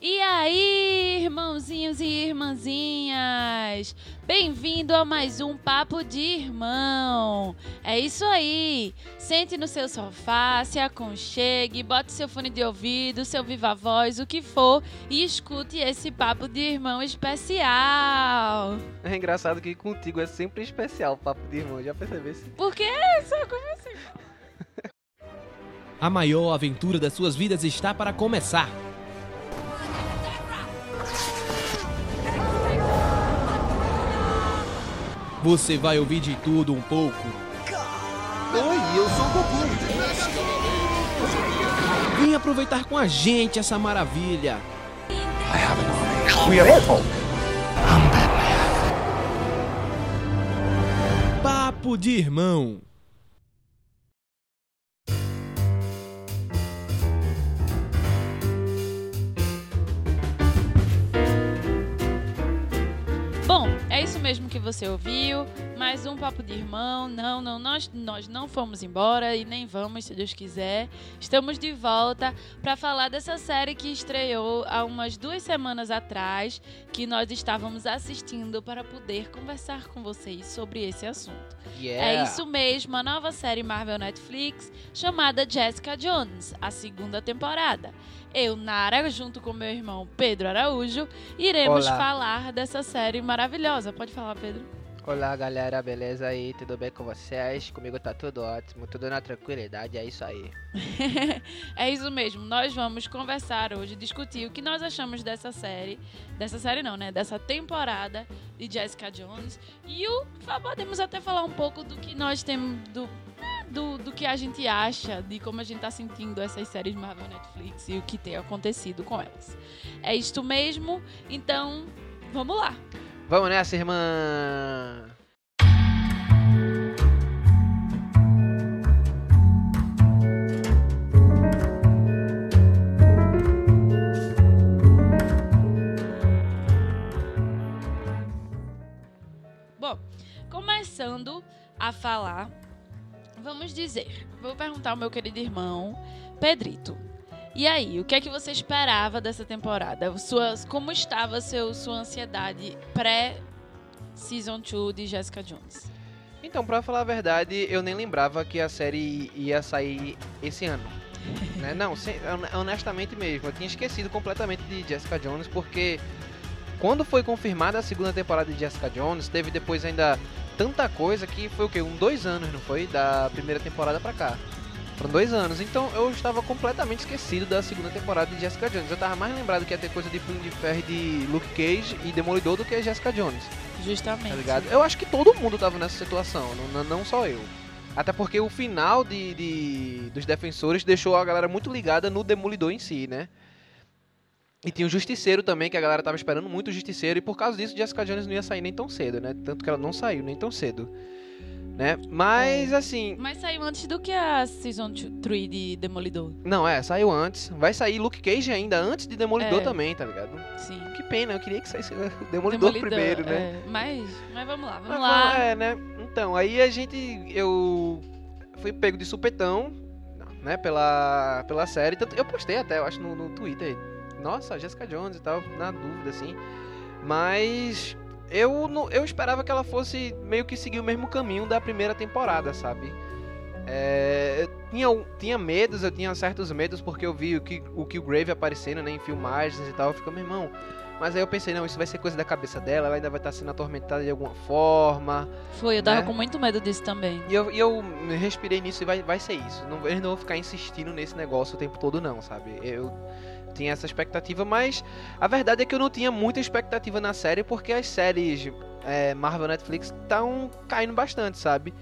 E aí, irmãozinhos e irmãzinhas? Bem-vindo a mais um Papo de Irmão. É isso aí. Sente no seu sofá, se aconchegue, bote seu fone de ouvido, seu viva voz, o que for, e escute esse Papo de Irmão especial. É engraçado que contigo é sempre especial o Papo de Irmão, já percebesse? Por que isso? Como assim? A maior aventura das suas vidas está para começar. Você vai ouvir de tudo um pouco. Oi, eu sou o Goku. Vem aproveitar com a gente essa maravilha. We are Hulk. Papo de irmão. Mesmo que você ouviu. Mais um Papo de Irmão. Não, não, nós, nós não fomos embora e nem vamos, se Deus quiser. Estamos de volta para falar dessa série que estreou há umas duas semanas atrás, que nós estávamos assistindo para poder conversar com vocês sobre esse assunto. Yeah. É isso mesmo, a nova série Marvel Netflix chamada Jessica Jones, a segunda temporada. Eu, Nara, junto com meu irmão Pedro Araújo, iremos Olá. falar dessa série maravilhosa. Pode falar, Pedro? Olá galera, beleza aí? Tudo bem com vocês? Comigo tá tudo ótimo, tudo na tranquilidade, é isso aí. é isso mesmo, nós vamos conversar hoje, discutir o que nós achamos dessa série. Dessa série não, né? Dessa temporada de Jessica Jones. E o, podemos até falar um pouco do que nós temos. Do, do, do que a gente acha, de como a gente tá sentindo essas séries Marvel Netflix e o que tem acontecido com elas. É isto mesmo, então vamos lá. Vamos nessa, irmã! Bom, começando a falar, vamos dizer, vou perguntar ao meu querido irmão Pedrito. E aí, o que é que você esperava dessa temporada? Suas, como estava seu, sua ansiedade pré-season 2 de Jessica Jones? Então, pra falar a verdade, eu nem lembrava que a série ia sair esse ano. né? Não, honestamente mesmo, eu tinha esquecido completamente de Jessica Jones, porque quando foi confirmada a segunda temporada de Jessica Jones, teve depois ainda tanta coisa que foi o quê? Um dois anos, não foi? Da primeira temporada pra cá. Foram dois anos, então eu estava completamente esquecido da segunda temporada de Jessica Jones. Eu tava mais lembrado que ia ter coisa de Punho de Ferro de Luke Cage e Demolidor do que Jessica Jones. Justamente. Tá ligado? Eu acho que todo mundo tava nessa situação, não, não só eu. Até porque o final de, de- dos defensores deixou a galera muito ligada no Demolidor em si, né? E tinha o Justiceiro também, que a galera tava esperando muito o Justiceiro, e por causa disso Jessica Jones não ia sair nem tão cedo, né? Tanto que ela não saiu nem tão cedo. Né? Mas assim. Mas saiu antes do que a Season 3 de Demolidor. Não, é, saiu antes. Vai sair Luke Cage ainda antes de Demolidor É. também, tá ligado? Sim. Que pena, eu queria que saísse o Demolidor, primeiro, né? é. Mas, mas vamos lá, vamos Mas, lá. É, né? Então, aí a gente. Eu fui pego de supetão, né? Pela, pela série. Tanto, eu postei até, eu acho, no, no Twitter. Nossa, Jessica Jones e tal, na dúvida, assim. Mas. Eu, não- eu esperava que ela fosse meio que seguir o mesmo caminho da primeira temporada, sabe? É, eu tinha, tinha medos, eu tinha certos medos porque eu vi o que o Killgrave aparecendo né, em filmagens e tal. Eu fico, meu irmão. Mas aí eu pensei, não, isso vai ser coisa da cabeça dela, ela ainda vai estar sendo atormentada de alguma forma. Foi, eu tava né? com muito medo disso também. E eu, e eu respirei nisso e vai, vai ser isso. Não, eles não vão ficar insistindo nesse negócio o tempo todo, não, sabe? Eu tinha essa expectativa, mas a verdade é que eu não tinha muita expectativa na série porque as séries é, Marvel Netflix estão caindo bastante, sabe?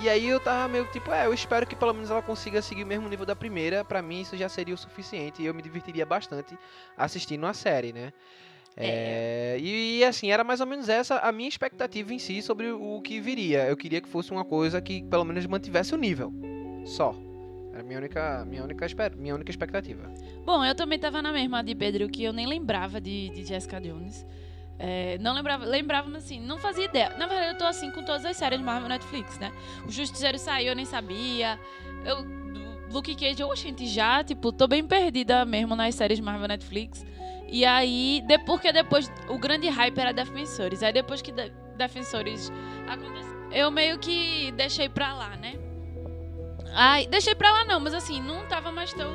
E aí eu tava meio tipo, é, eu espero que pelo menos ela consiga seguir o mesmo nível da primeira. Pra mim isso já seria o suficiente e eu me divertiria bastante assistindo a série, né? É, e assim, era mais ou menos essa a minha expectativa em si sobre o que viria. Eu queria que fosse uma coisa que pelo menos mantivesse o nível. Só. Era minha única, minha única, minha única expectativa. Bom, eu também tava na mesma de Pedro, que eu nem lembrava de, de Jessica Jones. É, não lembrava, lembrava, mas assim, não fazia ideia. Na verdade, eu tô assim com todas as séries de Marvel Netflix, né? O Justiceiro saiu, eu nem sabia. Eu Luke Cage, eu, gente, já, tipo, tô bem perdida mesmo nas séries Marvel Netflix. E aí, de, porque depois o grande hype era Defensores. Aí depois que de, Defensores aconteceu, eu meio que deixei pra lá, né? Ai, deixei pra lá não, mas assim, não tava mais tão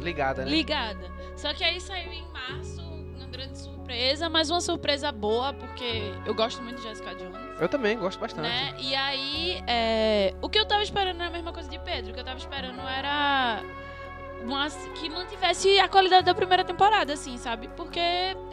Ligada, né? ligada. Só que aí saiu em março, uma grande surpresa, mas uma surpresa boa, porque eu gosto muito de Jessica Jones. Eu também gosto bastante. Né? E aí, é, o que eu tava esperando era a mesma coisa de Pedro. O que eu tava esperando era uma, que mantivesse a qualidade da primeira temporada, assim, sabe? Porque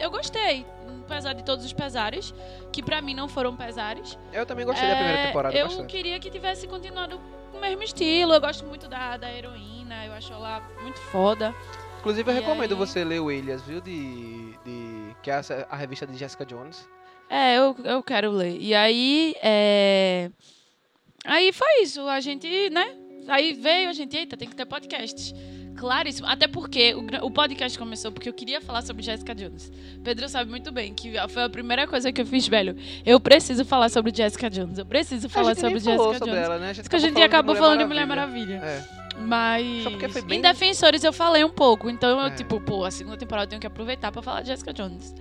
eu gostei. Apesar de todos os pesares, que pra mim não foram pesares. Eu também gostei da primeira É, temporada Eu bastante. queria que tivesse continuado mesmo estilo. Eu gosto muito da, da heroína, eu acho ela muito foda. Inclusive, eu E recomendo aí? você ler o Elias, viu? De, de, que é essa- a revista de Jessica Jones. É, eu, eu quero ler. E aí, é... Aí foi isso, a gente, né? Aí veio a gente, eita, tem que ter podcast. Claríssimo. Até porque o, o podcast começou porque eu queria falar sobre Jessica Jones. Pedro sabe muito bem que foi a primeira coisa que eu fiz, velho. Eu preciso falar sobre Jessica Jones. Eu preciso falar sobre Jessica sobre Jones. ela, né? A gente a gente acabou falando de Mulher Maravilha. É. Mas Só porque foi bem- em Defensores eu falei um pouco. Então eu, É. tipo, pô, a segunda temporada eu tenho que aproveitar pra falar de Jessica Jones.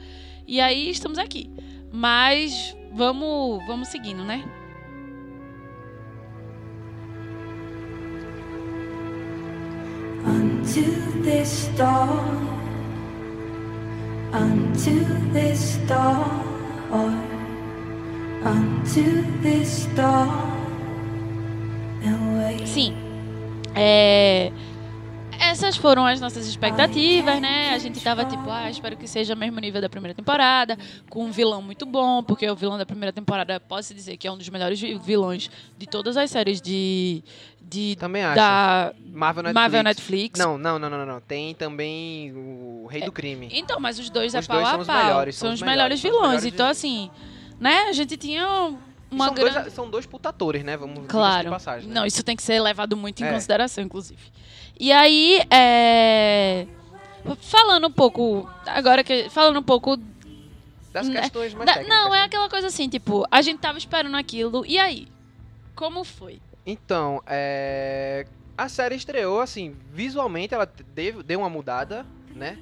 E aí estamos aqui. Mas vamos, vamos seguindo, né? Unto this dawn, unto this dawn, unto this wait. Sim. É, eh, Essas foram as nossas expectativas, né? A gente tava tipo, ah, espero que seja o mesmo nível da primeira temporada, com um vilão muito bom, porque o vilão da primeira temporada, posso dizer que é um dos melhores vi- vilões de todas as séries de. de Também acho. da Marvel Netflix. Marvel Netflix. Não, não, não, não, não. Tem também o Rei do Crime. Então, mas os dois é Os pau dois a são os pau. melhores, são são os melhores melhores, vilões. melhores então, assim, né? A gente tinha uma são, grande. dois, são dois putatores, né? Vamos Claro. de passagem. né? Não, isso tem que ser levado muito em É. consideração, inclusive. E aí, é... falando um pouco, agora que falando um pouco, Das né, questões mais da- técnicas. não é né? aquela coisa assim, tipo, a gente tava esperando aquilo e aí, como foi? Então, é... a série estreou, assim, visualmente ela deu, deu uma mudada, né?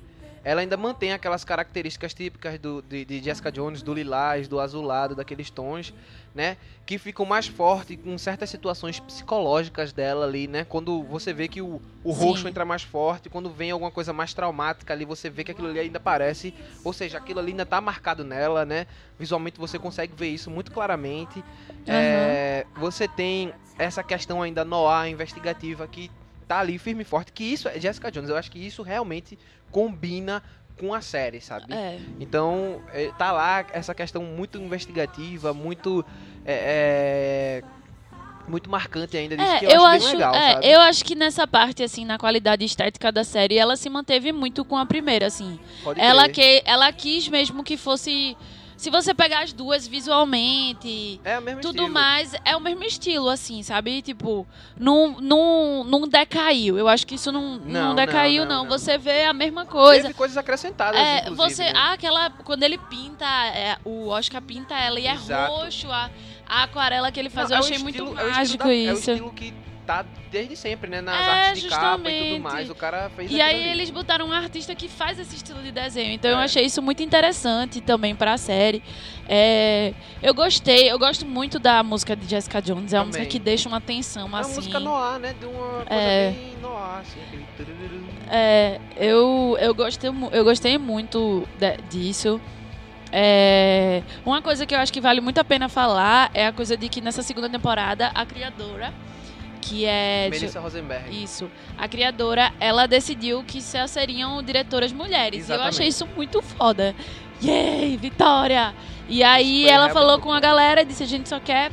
Ela ainda mantém aquelas características típicas do, de, de Jessica Jones, do lilás, do azulado, daqueles tons, né? Que ficam mais fortes com certas situações psicológicas dela ali, né? Quando você vê que o, o Sim. roxo entra mais forte, quando vem alguma coisa mais traumática ali, você vê que aquilo ali ainda aparece, ou seja, aquilo ali ainda tá marcado nela, né? Visualmente você consegue ver isso muito claramente. É, você tem essa questão ainda noir, investigativa, que tá ali firme e forte, que isso é Jessica Jones. Eu acho que isso realmente combina com a série, sabe? É, Então, é, tá lá essa questão muito investigativa, muito. é, é, muito marcante ainda disso, é, que eu, eu, acho, acho, bem legal, é, eu acho que nessa parte assim, na qualidade estética da série, ela se manteve muito com a primeira, assim. Pode Ela que ela quis mesmo que fosse se você pegar as duas visualmente, É tudo estilo. mais é o mesmo estilo, assim, sabe? Tipo, não, não, não decaiu. Eu acho que isso não, não, Não, decaiu, não, não, não. Você vê a mesma coisa. Teve coisas acrescentadas, É, você. né? Ah, aquela. Quando ele pinta, é, o Oscar pinta ela e é Exato. roxo. A, a aquarela que ele faz, eu é achei estilo- muito é o estilo mágico da- É o isso. estilo que tá desde sempre, né? Nas É, artes de capa e justamente. tudo mais. O cara fez E aí ali. eles botaram um artista que faz esse estilo de desenho. Então eu É. achei isso muito interessante também pra série. É, eu gostei, eu gosto muito da música de Jessica Jones. É uma Também. música que deixa uma tensão É uma assim. música noir, né? De uma coisa É. bem noir, assim. É, eu, eu, gostei, eu gostei muito de- disso. É, uma coisa que eu acho que vale muito a pena falar é a coisa de que nessa segunda temporada a criadora, que é. Melissa Rosenberg. Isso. A criadora, ela decidiu que só seriam diretoras mulheres. E eu Exatamente. achei isso muito foda. Yay, vitória! E aí foi ela falou com a galera e disse: a gente só quer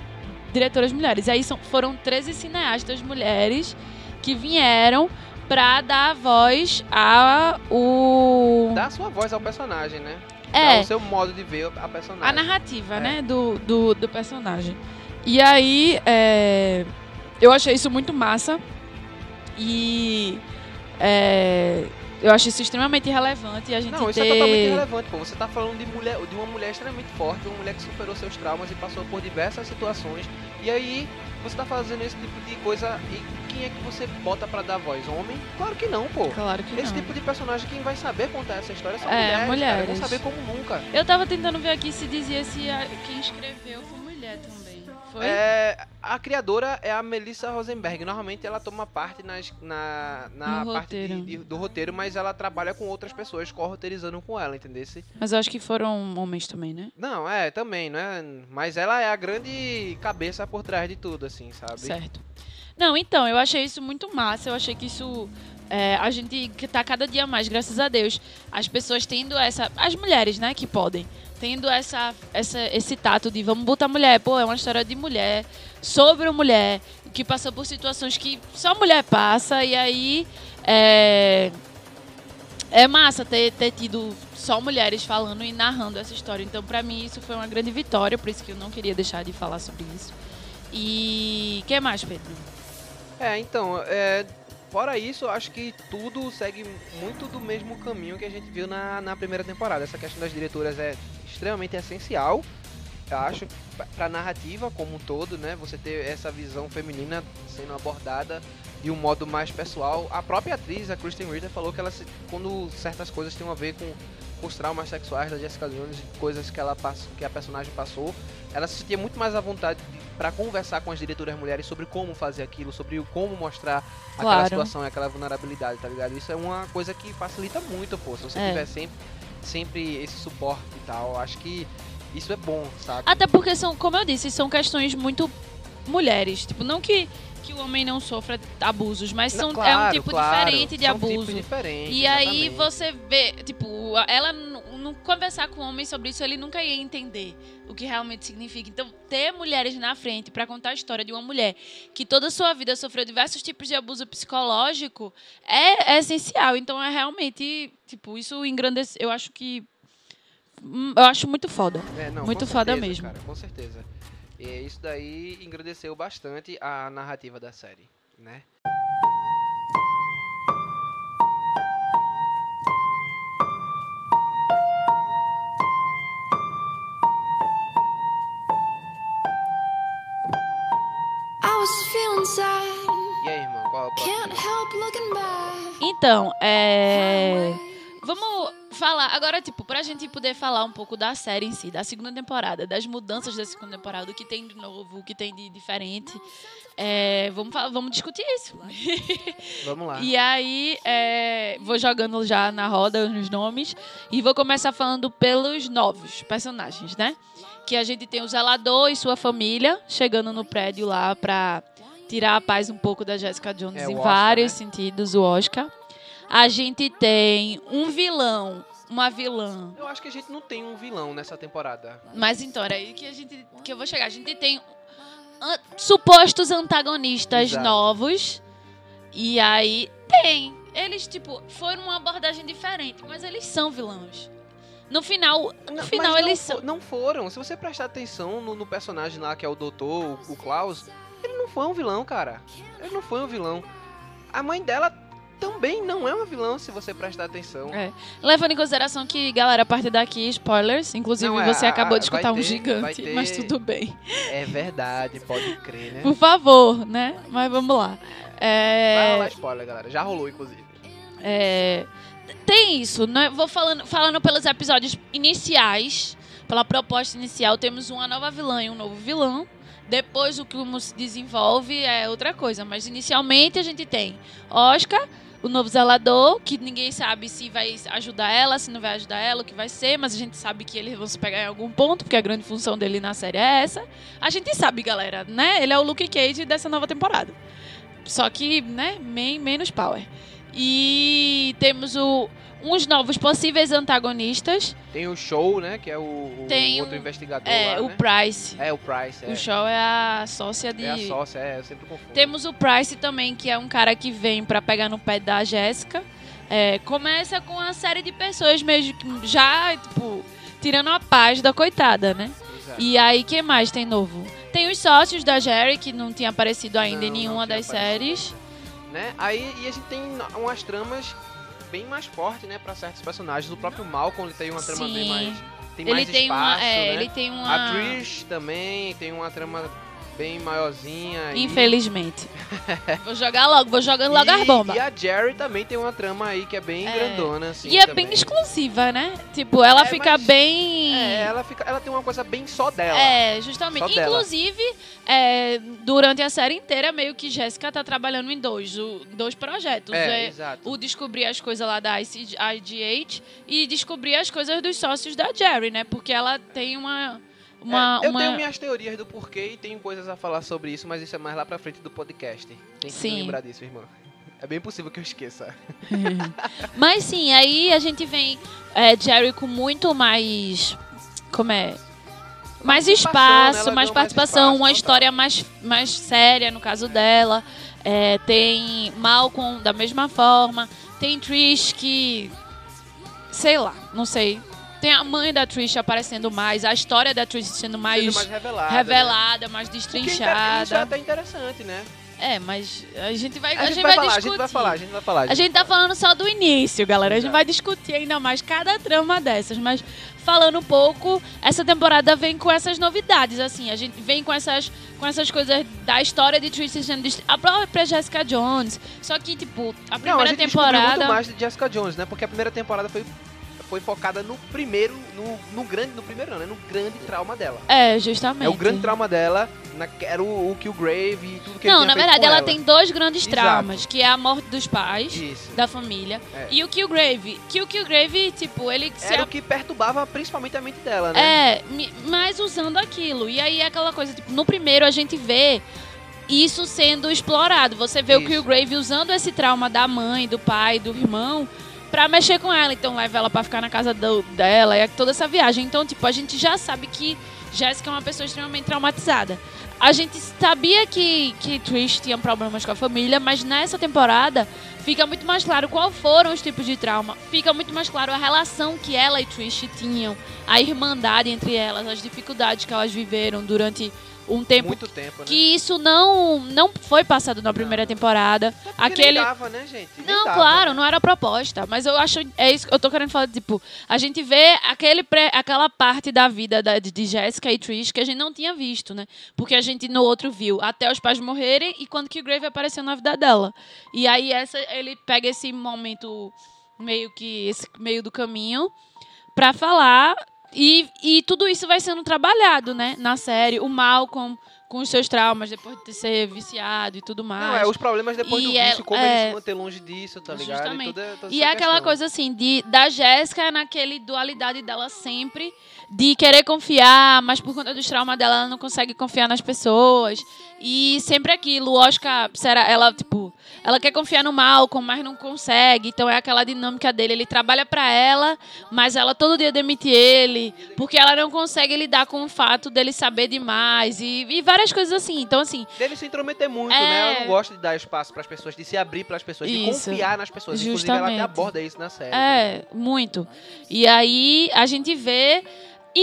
diretoras mulheres. E aí são, foram 13 cineastas mulheres que vieram pra dar voz a o. A sua voz ao personagem, né? é, Dá o seu modo de ver a personagem. a narrativa, É. né, do, do, do personagem. E aí, é, eu achei isso muito massa. E é, Eu acho isso extremamente relevante e a gente Não, isso ter... é totalmente irrelevante, pô. Você tá falando de, mulher, de uma mulher extremamente forte, uma mulher que superou seus traumas e passou por diversas situações. E aí, você tá fazendo esse tipo de coisa e quem é que você bota pra dar voz? Homem? Claro que não, pô. Claro que Esse não. tipo de personagem, quem vai saber contar essa história são É, mulheres, cara. mulheres. Vão saber como nunca. Eu tava tentando ver aqui se dizia se a- quem escreveu foi mulher também. Foi? É, a criadora é a Melissa Rosenberg. Normalmente ela toma parte nas, na, na No parte de- roteiro. de- do roteiro, mas ela trabalha com outras pessoas, co-roteirizando com ela, entendeu? Mas eu acho que foram homens também, né? Não, é, também, não é? Mas ela é a grande cabeça por trás de tudo, assim, sabe? Certo. Não, então, eu achei isso muito massa. Eu achei que isso. é, a gente que tá cada dia mais, graças a Deus, as pessoas tendo essa. As mulheres, né, que podem. Tendo essa, essa, esse tato de vamos botar mulher. Pô, é uma história de mulher, sobre uma mulher, que passou por situações que só mulher passa. E aí. É, é massa ter, ter tido só mulheres falando e narrando essa história. Então, pra mim, isso foi uma grande vitória. Por isso que eu não queria deixar de falar sobre isso. E. que mais, Pedro? É, então, é, fora isso, acho que tudo segue muito do mesmo caminho que a gente viu na, na primeira temporada. Essa questão das diretoras é extremamente essencial, eu acho, pra- pra narrativa como um todo, né? Você ter essa visão feminina sendo abordada de um modo mais pessoal. A própria atriz, a Kristen Ritter, falou que ela, quando certas coisas têm a ver com, com os traumas sexuais da Jessica Jones, coisas que ela passou, que a personagem passou, ela se sentia muito mais à vontade para conversar com as diretoras mulheres sobre como fazer aquilo, sobre como mostrar aquela Claro. situação e aquela vulnerabilidade, tá ligado? Isso é uma coisa que facilita muito, pô. Se você É. tiver sempre, sempre esse suporte e tal, acho que isso é bom, sabe? Até porque são, como eu disse, são questões muito mulheres. Tipo, não que, que o homem não sofra abusos, mas Não, são, é um claro, tipo claro, diferente de abuso. tipos diferentes, E aí exatamente. você vê, tipo, ela não conversar com o homem sobre isso, ele nunca ia entender o que realmente significa. Então, ter mulheres na frente pra contar a história de uma mulher que toda a sua vida sofreu diversos tipos de abuso psicológico é, é essencial. Então, é realmente, tipo, isso engrandece, eu acho que hum, eu acho muito foda. É, não, Muito foda certeza, mesmo. Cara, com certeza. E isso daí engrandeceu bastante a narrativa da série, né? E aí, irmão, qual é o can't próximo? help looking back. Então, é Vamos falar agora, tipo, pra gente poder falar um pouco da série em si, da segunda temporada, das mudanças da segunda temporada, o que tem de novo, o que tem de diferente. É, vamos, fa- vamos discutir isso. Vamos lá. E aí, é, vou jogando já na roda os nomes e vou começar falando pelos novos personagens, né? Que a gente tem o zelador e sua família chegando no prédio lá pra tirar a paz um pouco da Jessica Jones É, em Oscar, vários né? sentidos, o Oscar. A gente tem um vilão, uma vilã. Eu acho que a gente não tem um vilão nessa temporada. Mas então, era aí que, a gente, que eu vou chegar. A gente tem an- supostos antagonistas Exato. novos. E aí tem. Eles, tipo, foram uma abordagem diferente, mas eles são vilões. No final, no Não, final não eles fo- são. Não foram. Se você prestar atenção no, no personagem lá, que é o doutor, o, o Klaus, ele não foi um vilão, cara. Ele não foi um vilão. A mãe dela também não é uma vilã, se você prestar atenção. É. Levando em consideração que, galera, a partir daqui, spoilers. Inclusive, Não, é, você a- acabou de escutar um ter- gigante, vai ter- mas tudo bem. É verdade, pode crer, né? Por favor, né? Mas vamos lá. É... Vai rolar spoiler, galera. Já rolou, inclusive. É, tem isso, né? Vou falando, falando pelos episódios iniciais, pela proposta inicial, temos uma nova vilã e um novo vilão. Depois o que se desenvolve é outra coisa, mas inicialmente a gente tem Oscar, o novo zelador, que ninguém sabe se vai ajudar ela, se não vai ajudar ela, o que vai ser, mas a gente sabe que eles vão se pegar em algum ponto, porque a grande função dele na série é essa. A gente sabe, galera, né? Ele é o Luke Cage dessa nova temporada. Só que, né, men- menos power. E temos o, uns novos possíveis antagonistas. Tem o Show, né? Que é o, o Tem outro o- investigador É, lá, o né? Price. É, o Price, é. O Shaw é a sócia de. É a sócia, é, eu sempre confundo. Temos o Price também, que é um cara que vem pra pegar no pé da Jéssica. É, começa com uma série de pessoas mesmo já, tipo, tirando a paz da coitada, né? Exato. E aí, quem mais tem novo? Tem os sócios da Jerry, que não tinha aparecido ainda Não, em nenhuma das séries. né? Aí e a gente tem umas tramas bem mais forte, né, pra certos personagens. O próprio Malcolm, ele tem uma trama bem Sim. mais... Tem ele mais tem espaço, uma. É, né? ele tem uma. A Trish também tem uma trama bem maiorzinha. e- Infelizmente. vou jogar logo, vou jogando logo e, as bombas. E a Jerry também tem uma trama aí que é bem É. grandona, assim. E é também. bem exclusiva, né? Tipo, ela É, fica bem. É, ela, fica, ela tem uma coisa bem só dela. É, justamente. Só. Inclusive, é, durante a série inteira, meio que Jéssica tá trabalhando em dois, o- dois projetos. É, É, exato. o descobrir as coisas lá da IC IGH e descobrir as coisas dos sócios da Jerry, né? Porque ela tem uma. Uma, É, eu uma- tenho minhas teorias do porquê e tenho coisas a falar sobre isso, mas isso é mais lá pra frente do podcast. Tem que Sim. lembrar disso, irmã. É bem possível que eu esqueça. Mas sim, aí a gente vem é, Jerry com muito mais. Como é? Mais Participação, né? espaço, Ela mais ganhou mais participação, espaço, uma história mais, mais séria no caso dela. É, tem Malcolm da mesma forma. Tem Trish que. Sei lá, não sei. Tem a mãe da Trish aparecendo mais, a história da Trish sendo mais, Sendo mais revelada. né? revelada, mais O que é destrinchada. Isso é até interessante, né? É, mas a gente vai, A, gente, vai, falar, a discutir. gente vai falar, a gente vai falar. A gente tá falando só do início, galera. A gente Exato. vai discutir ainda mais cada trama dessas, mas falando um pouco, essa temporada vem com essas novidades, assim, a gente vem com essas com essas coisas da história de Tristan sendo a própria Jessica Jones. Só que tipo, a Não, primeira a gente temporada muito mais de Jessica Jones, né? Porque a primeira temporada foi, foi focada no primeiro, no, no grande, no primeiro não, né? No grande trauma dela. É, justamente. É o grande trauma dela, na, era o, o Killgrave e tudo que Não, ele na verdade, com ela, tem dois grandes Exato. traumas, que é a morte dos pais, Isso. da família, É. e o Killgrave. Que o Killgrave, tipo, ele Era o que perturbava principalmente a mente dela, né? É, mas usando aquilo. E aí é aquela coisa, tipo, no primeiro a gente vê isso sendo explorado. Você vê o Isso. Killgrave usando esse trauma da mãe, do pai, do irmão, pra mexer com ela. Então leva ela pra ficar na casa do- dela, é toda essa viagem. Então, tipo, a gente já sabe que Jéssica é uma pessoa extremamente traumatizada. A gente sabia que, que Trish tinha problemas com a família, mas nessa temporada fica muito mais claro qual foram os tipos de trauma. Fica muito mais claro a relação que ela e Trish tinham, a irmandade entre elas, as dificuldades que elas viveram durante um tempo Muito tempo, né? que isso não não foi passado na primeira temporada. Até porque Aquele dava, né, gente? Nem não, dava, claro, né? não era a proposta, mas eu acho é isso que eu tô querendo falar, tipo, a gente vê aquele pré- aquela parte da vida da, de Jessica e Trish que a gente não tinha visto, né? Porque a gente no outro viu até os pais morrerem e quando que Grave apareceu na vida dela. E aí essa ele pega esse momento meio que esse meio do caminho pra falar e, e tudo isso vai sendo trabalhado, né, na série. O Malcolm com os seus traumas depois de ser viciado e tudo mais. Não, é os problemas depois do E é- vício, como é- ele se manter longe disso, tá ligado? Justamente. E, toda, toda E é aquela coisa assim, de, da Jéssica naquele dualidade dela sempre, de querer confiar, mas por conta dos traumas dela, ela não consegue confiar nas pessoas. E sempre aquilo, Oscar, será, ela, tipo, ela quer confiar no Malcolm, mas não consegue. Então é aquela dinâmica dele. Ele trabalha pra ela, mas ela todo dia demite ele, porque ela não consegue lidar com o fato dele saber demais. E, e várias coisas assim. Então, assim, Dele se intrometer muito, É. né? Ela não gosta de dar espaço pras pessoas, de se abrir pras pessoas, de Isso. confiar nas pessoas. Inclusive, ela Justamente. até aborda isso na série. É, muito. E aí a gente vê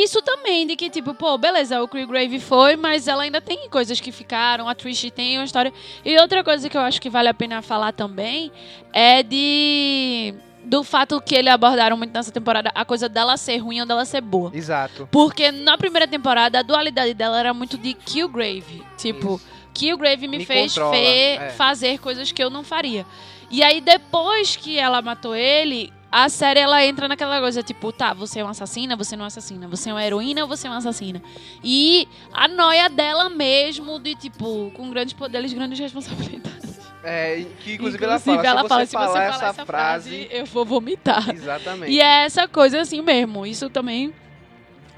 isso também, de que, tipo, pô, beleza, o Grave foi, mas ela ainda tem coisas que ficaram, a Trish tem uma história. E outra coisa que eu acho que vale a pena falar também é de. Do fato que eles abordaram muito nessa temporada, a coisa dela ser ruim ou dela ser boa. Exato. Porque na primeira temporada, a dualidade dela era muito de Killgrave. Tipo, Isso. Killgrave me, Me fez controla, fe- é. fazer coisas que eu não faria. E aí, depois que ela matou ele, a série ela entra naquela coisa, tipo, tá, você é uma assassina, você não é assassina, você é uma heroína ou você é uma assassina. E a noia dela mesmo, de tipo, com grandes poderes, grandes responsabilidades. É, que inclusive, Inclusive, ela fala, ela se fala, você se você falar falar essa, frase... eu vou vomitar. Exatamente. E é essa coisa assim mesmo. Isso também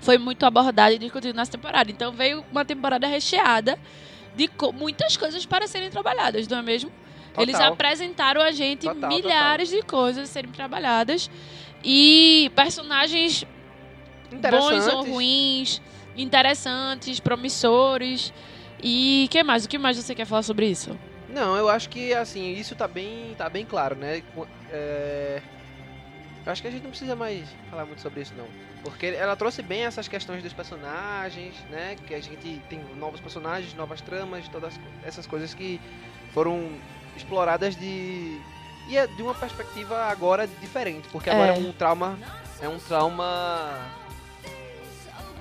foi muito abordado e discutido nessa temporada. Então veio uma temporada recheada de co- muitas coisas para serem trabalhadas, não é mesmo? Total. Eles apresentaram a gente Total, milhares de coisas a serem trabalhadas e personagens bons ou ruins, interessantes, promissores. E que mais? O que mais você quer falar sobre isso? Não, eu acho que, assim, isso tá bem, tá bem claro, né? É, Eu acho que a gente não precisa mais falar muito sobre isso, não. Porque ela trouxe bem essas questões dos personagens, né? Que a gente tem novos personagens, novas tramas, todas essas coisas que foram exploradas de, E é de uma perspectiva agora diferente, porque agora é, É. um trauma. É um trauma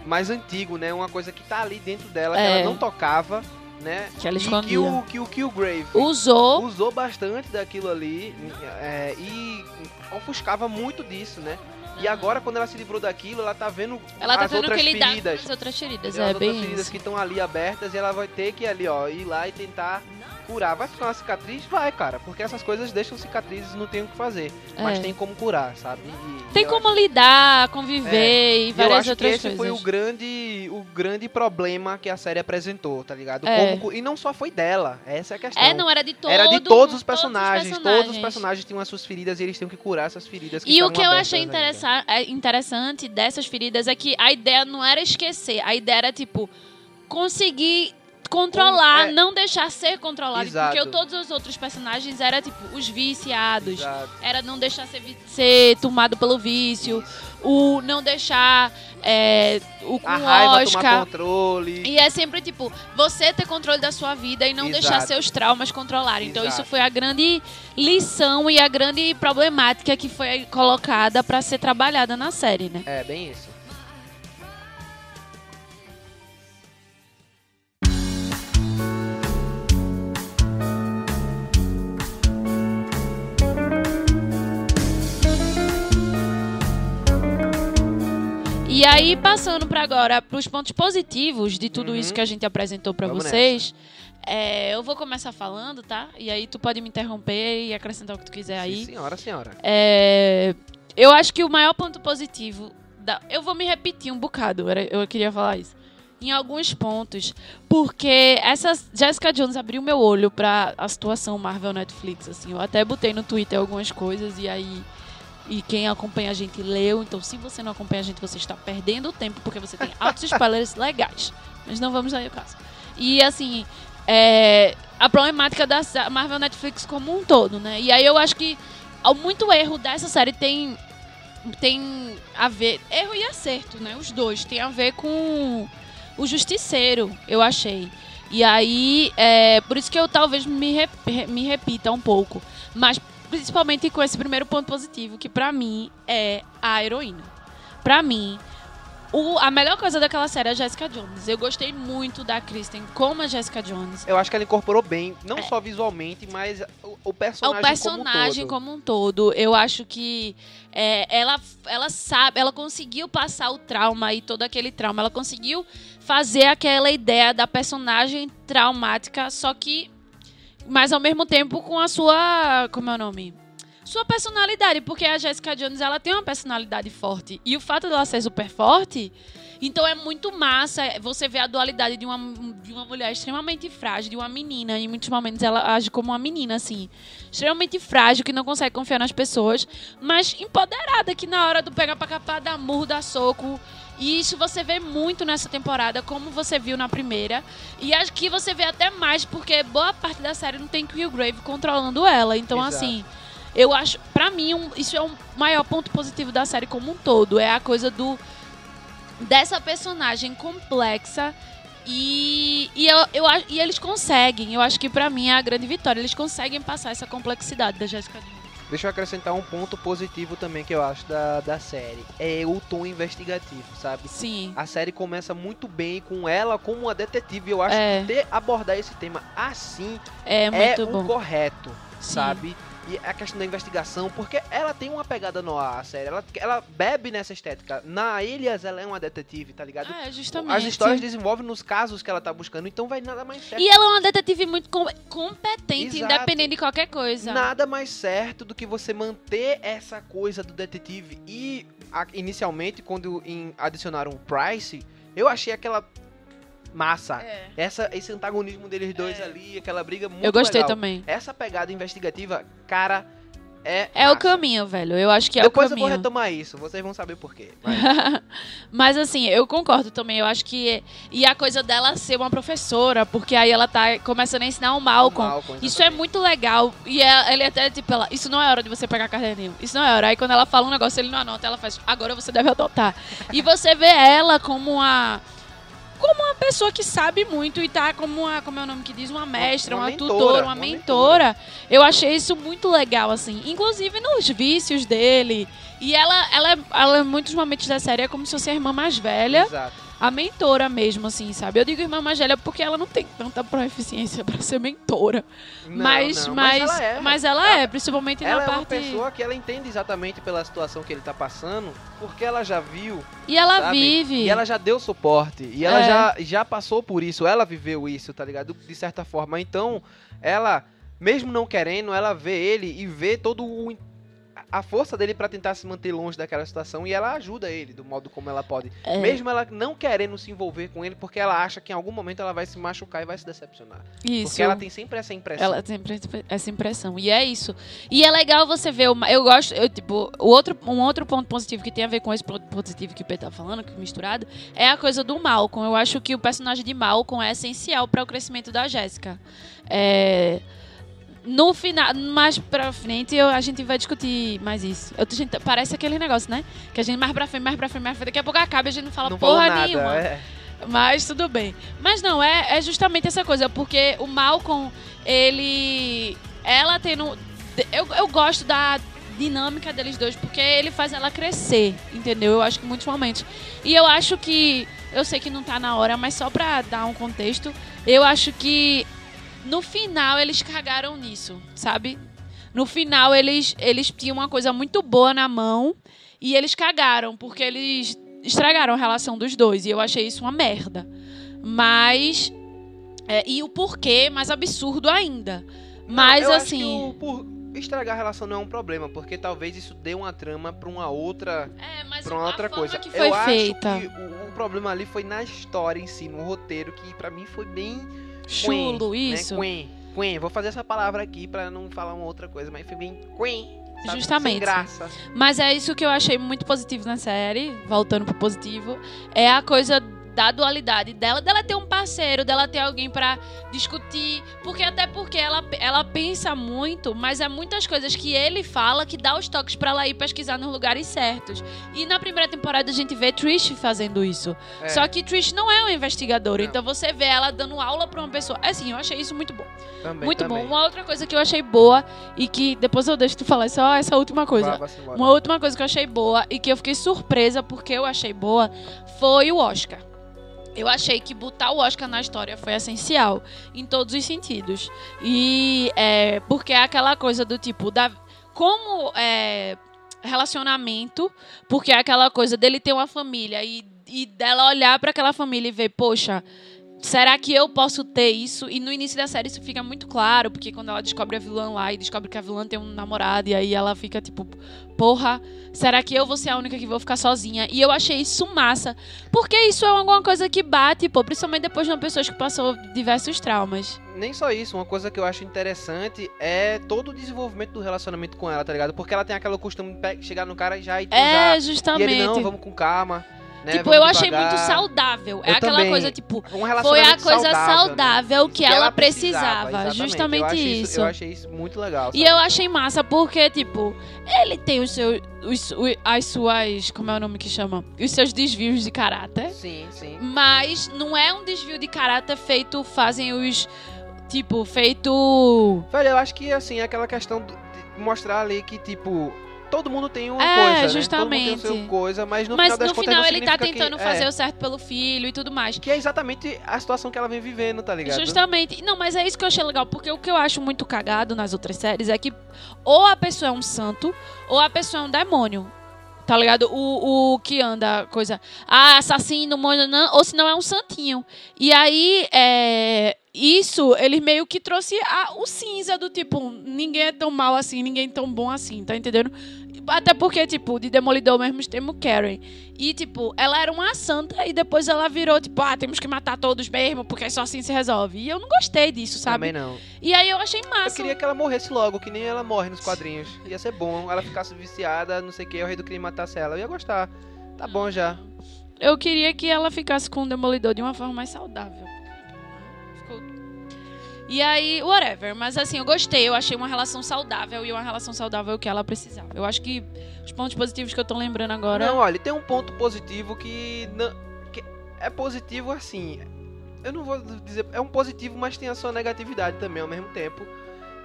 mais antigo, né? Uma coisa que tá ali dentro dela, que É. ela não tocava, né? Que ela e que escondia. o, que o Killgrave Usou. usou bastante daquilo ali é, e ofuscava muito disso, né? E agora, quando ela se livrou daquilo, ela tá vendo Ela tá as vendo outras que ele dá feridas. as outras feridas. Entendeu? É as outras feridas isso. que estão ali abertas e ela vai ter que ali, ó, ir lá e tentar curar. Vai ficar uma cicatriz? Vai, cara, porque essas coisas deixam cicatrizes e não tem o que fazer. Mas É. tem como curar, sabe? E- Tem como acho- lidar, conviver É. e eu várias outras esse coisas. foi o grande, o grande problema que a série apresentou, tá ligado? É. Como e não só foi dela, essa é a questão. É, não era de todo Era de todos os todos personagens. Todos os personagens tinham as suas feridas e eles tinham que curar essas feridas. Que E o que eu achei ainda. É, interessante dessas feridas é que a ideia não era esquecer, a ideia era, tipo, conseguir controlar, é- não deixar ser controlado. Exato. Porque todos os outros personagens eram, tipo, os viciados. Exato. Era não deixar ser, ser tomado pelo vício, o não deixar é, o com A raiva tomar Oscar. controle. E é sempre, tipo, você ter controle da sua vida e não Exato. deixar seus traumas controlarem. Então, isso Exato. foi a grande lição e a grande problemática que foi colocada pra ser trabalhada na série, né? É, bem isso. E aí, passando pra agora pros pontos positivos de tudo Uhum. isso que a gente apresentou Vamos vocês, é, eu vou começar falando, tá? E aí tu pode me interromper e acrescentar o que tu quiser aí. Sim, senhora, senhora. É, eu acho que o maior ponto positivo. Da, eu vou me repetir um bocado, eu queria falar isso. Em alguns pontos. Porque essa Jessica Jones abriu meu olho pra a situação Marvel Netflix. Assim, eu até botei no Twitter algumas coisas e aí. E quem acompanha a gente leu. Então, se você não acompanha a gente, você está perdendo tempo, porque você tem altos spoilers legais. Mas não vamos aí ao caso. E assim, é, a problemática da Marvel Netflix como um todo, né? E aí eu acho que muito erro dessa série tem tem a ver erro e acerto, né? Os dois tem a ver com o justiceiro, eu achei. E aí, é, por isso que eu talvez me, rep- me repita um pouco, mas principalmente com esse primeiro ponto positivo, que pra mim é a heroína. Pra mim, o- a melhor coisa daquela série é a Jessica Jones. Eu gostei muito da Kristen como a Jessica Jones. Eu acho que ela incorporou bem, não só visualmente, mas o, o É personagem, o personagem como um todo. como um todo. Eu acho que é, ela, ela sabe, ela conseguiu passar o trauma e todo aquele trauma. Ela conseguiu fazer aquela ideia da personagem traumática, só que, mas ao mesmo tempo com a sua, como é o nome? Sua personalidade, porque a Jessica Jones ela tem uma personalidade forte e o fato dela ser super forte, então é muito massa você ver a dualidade de uma, de uma mulher extremamente frágil, de uma menina. Em muitos momentos ela age como uma menina, assim. Extremamente frágil, que não consegue confiar nas pessoas, mas empoderada, que na hora do pegar pra capar, dá murro, dá soco. E isso você vê muito nessa temporada, como você viu na primeira. E aqui você vê até mais, porque boa parte da série não tem Killgrave controlando ela. Então, Exato. assim, eu acho, pra mim, um- isso é o maior ponto positivo da série como um todo. É a coisa do dessa personagem complexa e, e, eu, eu, acho- e eles conseguem. Eu acho que pra mim é a grande vitória. Eles conseguem passar essa complexidade da Jessica Jones. Deixa eu acrescentar um ponto positivo também que eu acho da, da série. É o tom investigativo, sabe? Sim. A série começa muito bem com ela como uma detetive. Eu acho É. que ter, abordar esse tema assim É é muito o bom. correto, Sim. sabe? E a questão da investigação, porque ela tem uma pegada no ar, a série. Ela, ela bebe nessa estética. Na Ilhas, ela é uma detetive, tá ligado? É, justamente. As histórias desenvolvem nos casos que ela tá buscando, então vai nada mais certo. E ela é uma detetive muito com- competente, Exato. independente de qualquer coisa. Nada mais certo do que você manter essa coisa do detetive. E a- inicialmente, quando em- adicionaram o Price, eu achei aquela massa. É. Essa, esse antagonismo deles dois É. ali, aquela briga muito Eu gostei legal. também. Essa pegada investigativa, cara, é. É o massa. caminho, velho. Eu acho que é Depois o eu vou caminho. retomar isso, vocês vão saber por quê. Mas, Mas assim, eu concordo também. Eu acho que. E a coisa dela ser uma professora, porque aí ela tá começando a ensinar o Malcolm. Malcolm, Isso é muito legal. E é- ele até, tipo, ela, isso não é hora de você pegar caderninho. Isso não é hora. Aí quando ela fala um negócio, ele não anota, ela faz, agora você deve adotar. e você vê ela como uma. Como uma pessoa que sabe muito e tá como uma, como é o nome que diz, uma mestra, uma uma, mentora, tutora, uma, uma mentora. Eu achei isso muito legal, assim. Inclusive nos vícios dele. E ela, ela, é- ela, em muitos momentos da série, é como se fosse a irmã mais velha Exato. A mentora mesmo, assim, sabe? Eu digo irmã mais velha porque ela não tem tanta proficiência pra ser mentora. Não, mas, não, mas, ela é. mas ela é, principalmente Ela na é uma parte. pessoa que ela entende exatamente pela situação que ele tá passando, porque ela já viu, E ela sabe? vive. E ela já deu suporte, e ela É. já, já passou por isso, ela viveu isso, tá ligado? De certa forma. Então, ela, mesmo não querendo, ela vê ele e vê todo o a força dele pra tentar se manter longe daquela situação e ela ajuda ele do modo como ela pode. É. Mesmo ela não querendo se envolver com ele, porque ela acha que em algum momento ela vai se machucar e vai se decepcionar. Isso. Porque ela tem sempre essa impressão. Ela tem sempre essa impressão. E é isso. E é legal você ver. Uma, eu gosto. Eu, tipo, o outro, um outro ponto positivo que tem a ver com esse ponto positivo que o Pedro tá falando, que é misturado, é a coisa do Malcolm. Eu acho que o personagem de Malcolm é essencial para o crescimento da Jéssica. É. No final, mais pra frente, eu- a gente vai discutir mais isso. Eu, gente, parece aquele negócio, né? Que a gente mais pra frente, mais pra frente, mais pra frente. Daqui a pouco acaba e a gente não fala não porra nada. nenhuma. é. Mas tudo bem. Mas não, é, é justamente essa coisa, porque o Malcolm, ele. Ela tendo. Eu, eu gosto da dinâmica deles dois, porque ele faz ela crescer, entendeu? Eu acho que muitos momentos. E eu acho que. Eu sei que não tá na hora, mas só pra dar um contexto, eu acho que no final eles cagaram nisso, sabe? No final eles, eles tinham uma coisa muito boa na mão e eles cagaram, porque eles estragaram a relação dos dois. E eu achei isso uma merda. Mas. é, e o porquê mais absurdo ainda. Mas eu assim. Estragar a relação não é um problema, porque talvez isso dê uma trama pra uma outra, É, mas pra uma a outra coisa. que foi eu feita. acho que o, o problema ali foi na história em si, no roteiro, que pra mim foi bem Chulo, quen, isso. Né? Quen, quen. Vou fazer essa palavra aqui pra não falar uma outra coisa, mas foi bem quen. sabe? Justamente. Mas é isso que eu achei muito positivo na série, voltando pro positivo, é a coisa da dualidade dela, dela ter um parceiro, dela ter alguém pra discutir, porque até porque ela, ela pensa muito, mas é muitas coisas que ele fala que dá os toques pra ela ir pesquisar nos lugares certos. E na primeira temporada a gente vê Trish fazendo isso. É, Só que Trish não é uma investigadora, Não. então você vê ela dando aula pra uma pessoa. Assim, eu achei isso muito bom. também, muito também. bom. Uma outra coisa que eu achei boa e que depois eu deixo tu falar só essa última coisa. Uma última coisa que eu achei boa e que eu fiquei surpresa porque eu achei boa foi o Oscar. Eu achei que botar o Oscar na história foi essencial em todos os sentidos. E é, porque é aquela coisa do tipo, da, como é, relacionamento, porque é aquela coisa dele ter uma família e, e dela olhar para aquela família e ver, poxa, será que eu posso ter isso? E no início da série isso fica muito claro, porque quando ela descobre a vilã lá e descobre que a vilã tem um namorado, e aí ela fica tipo, porra, será que eu vou ser a única que vou ficar sozinha? E eu achei isso massa, porque isso é alguma coisa que bate, pô, principalmente depois de uma pessoa que passou diversos traumas. Nem só isso, uma coisa que eu acho interessante é todo o desenvolvimento do relacionamento com ela, tá ligado? Porque ela tem aquele costume de chegar no cara já e É, transar. justamente. E ele, não, vamos com calma. Né? tipo, vamos eu achei devagar. muito saudável. É Eu aquela também. coisa, tipo, Um foi a coisa saudável, né? que, ela, precisava. exatamente. Justamente achei isso. Eu achei isso muito legal. E sabe? eu achei massa porque, tipo, ele tem os seus. Os, as suas. Como é o nome que chama? Os seus desvios de caráter. Sim, sim. Mas não é um desvio de caráter feito. Fazem os. Tipo, feito. Velho, eu acho que, assim, é aquela questão de mostrar ali que, tipo, todo mundo tem uma É, coisa, né? Todo mundo tem coisa, mas no Mas final das no contas final ele tá significa que- tentando é, fazer o certo pelo filho e tudo mais. Que é exatamente a situação que ela vem vivendo, tá ligado? Justamente. Não, mas é isso que eu achei legal, porque o que eu acho muito cagado nas outras séries é que ou a pessoa é um santo, ou a pessoa é um demônio. Tá ligado? O, o que anda, coisa. Ah, assassino, monanã, ou se não é um santinho. E aí, é, isso, ele meio que trouxe a- o cinza do tipo, ninguém é tão mal assim, ninguém é tão bom assim, tá entendendo? Até porque, tipo, de Demolidor mesmo temos Karen. E, tipo, ela era uma santa e depois ela virou, tipo, ah, temos que matar todos mesmo, porque só assim se resolve. E eu não gostei disso, sabe? Também não. E aí eu achei Eu massa. queria que ela morresse logo, que nem ela morre nos quadrinhos. Ia ser bom. Ela ficasse viciada, não sei o que, o rei do crime matasse ela. Eu ia gostar. Tá bom já. Eu queria que ela ficasse com o Demolidor de uma forma mais saudável. E aí, whatever. Mas assim, eu gostei. Eu achei uma relação saudável e uma relação saudável que ela precisava. Eu acho que os pontos positivos que eu tô lembrando agora. Não, olha, tem um ponto positivo que. não- que é positivo assim. Eu não vou dizer. É um positivo, mas tem a sua negatividade também ao mesmo tempo,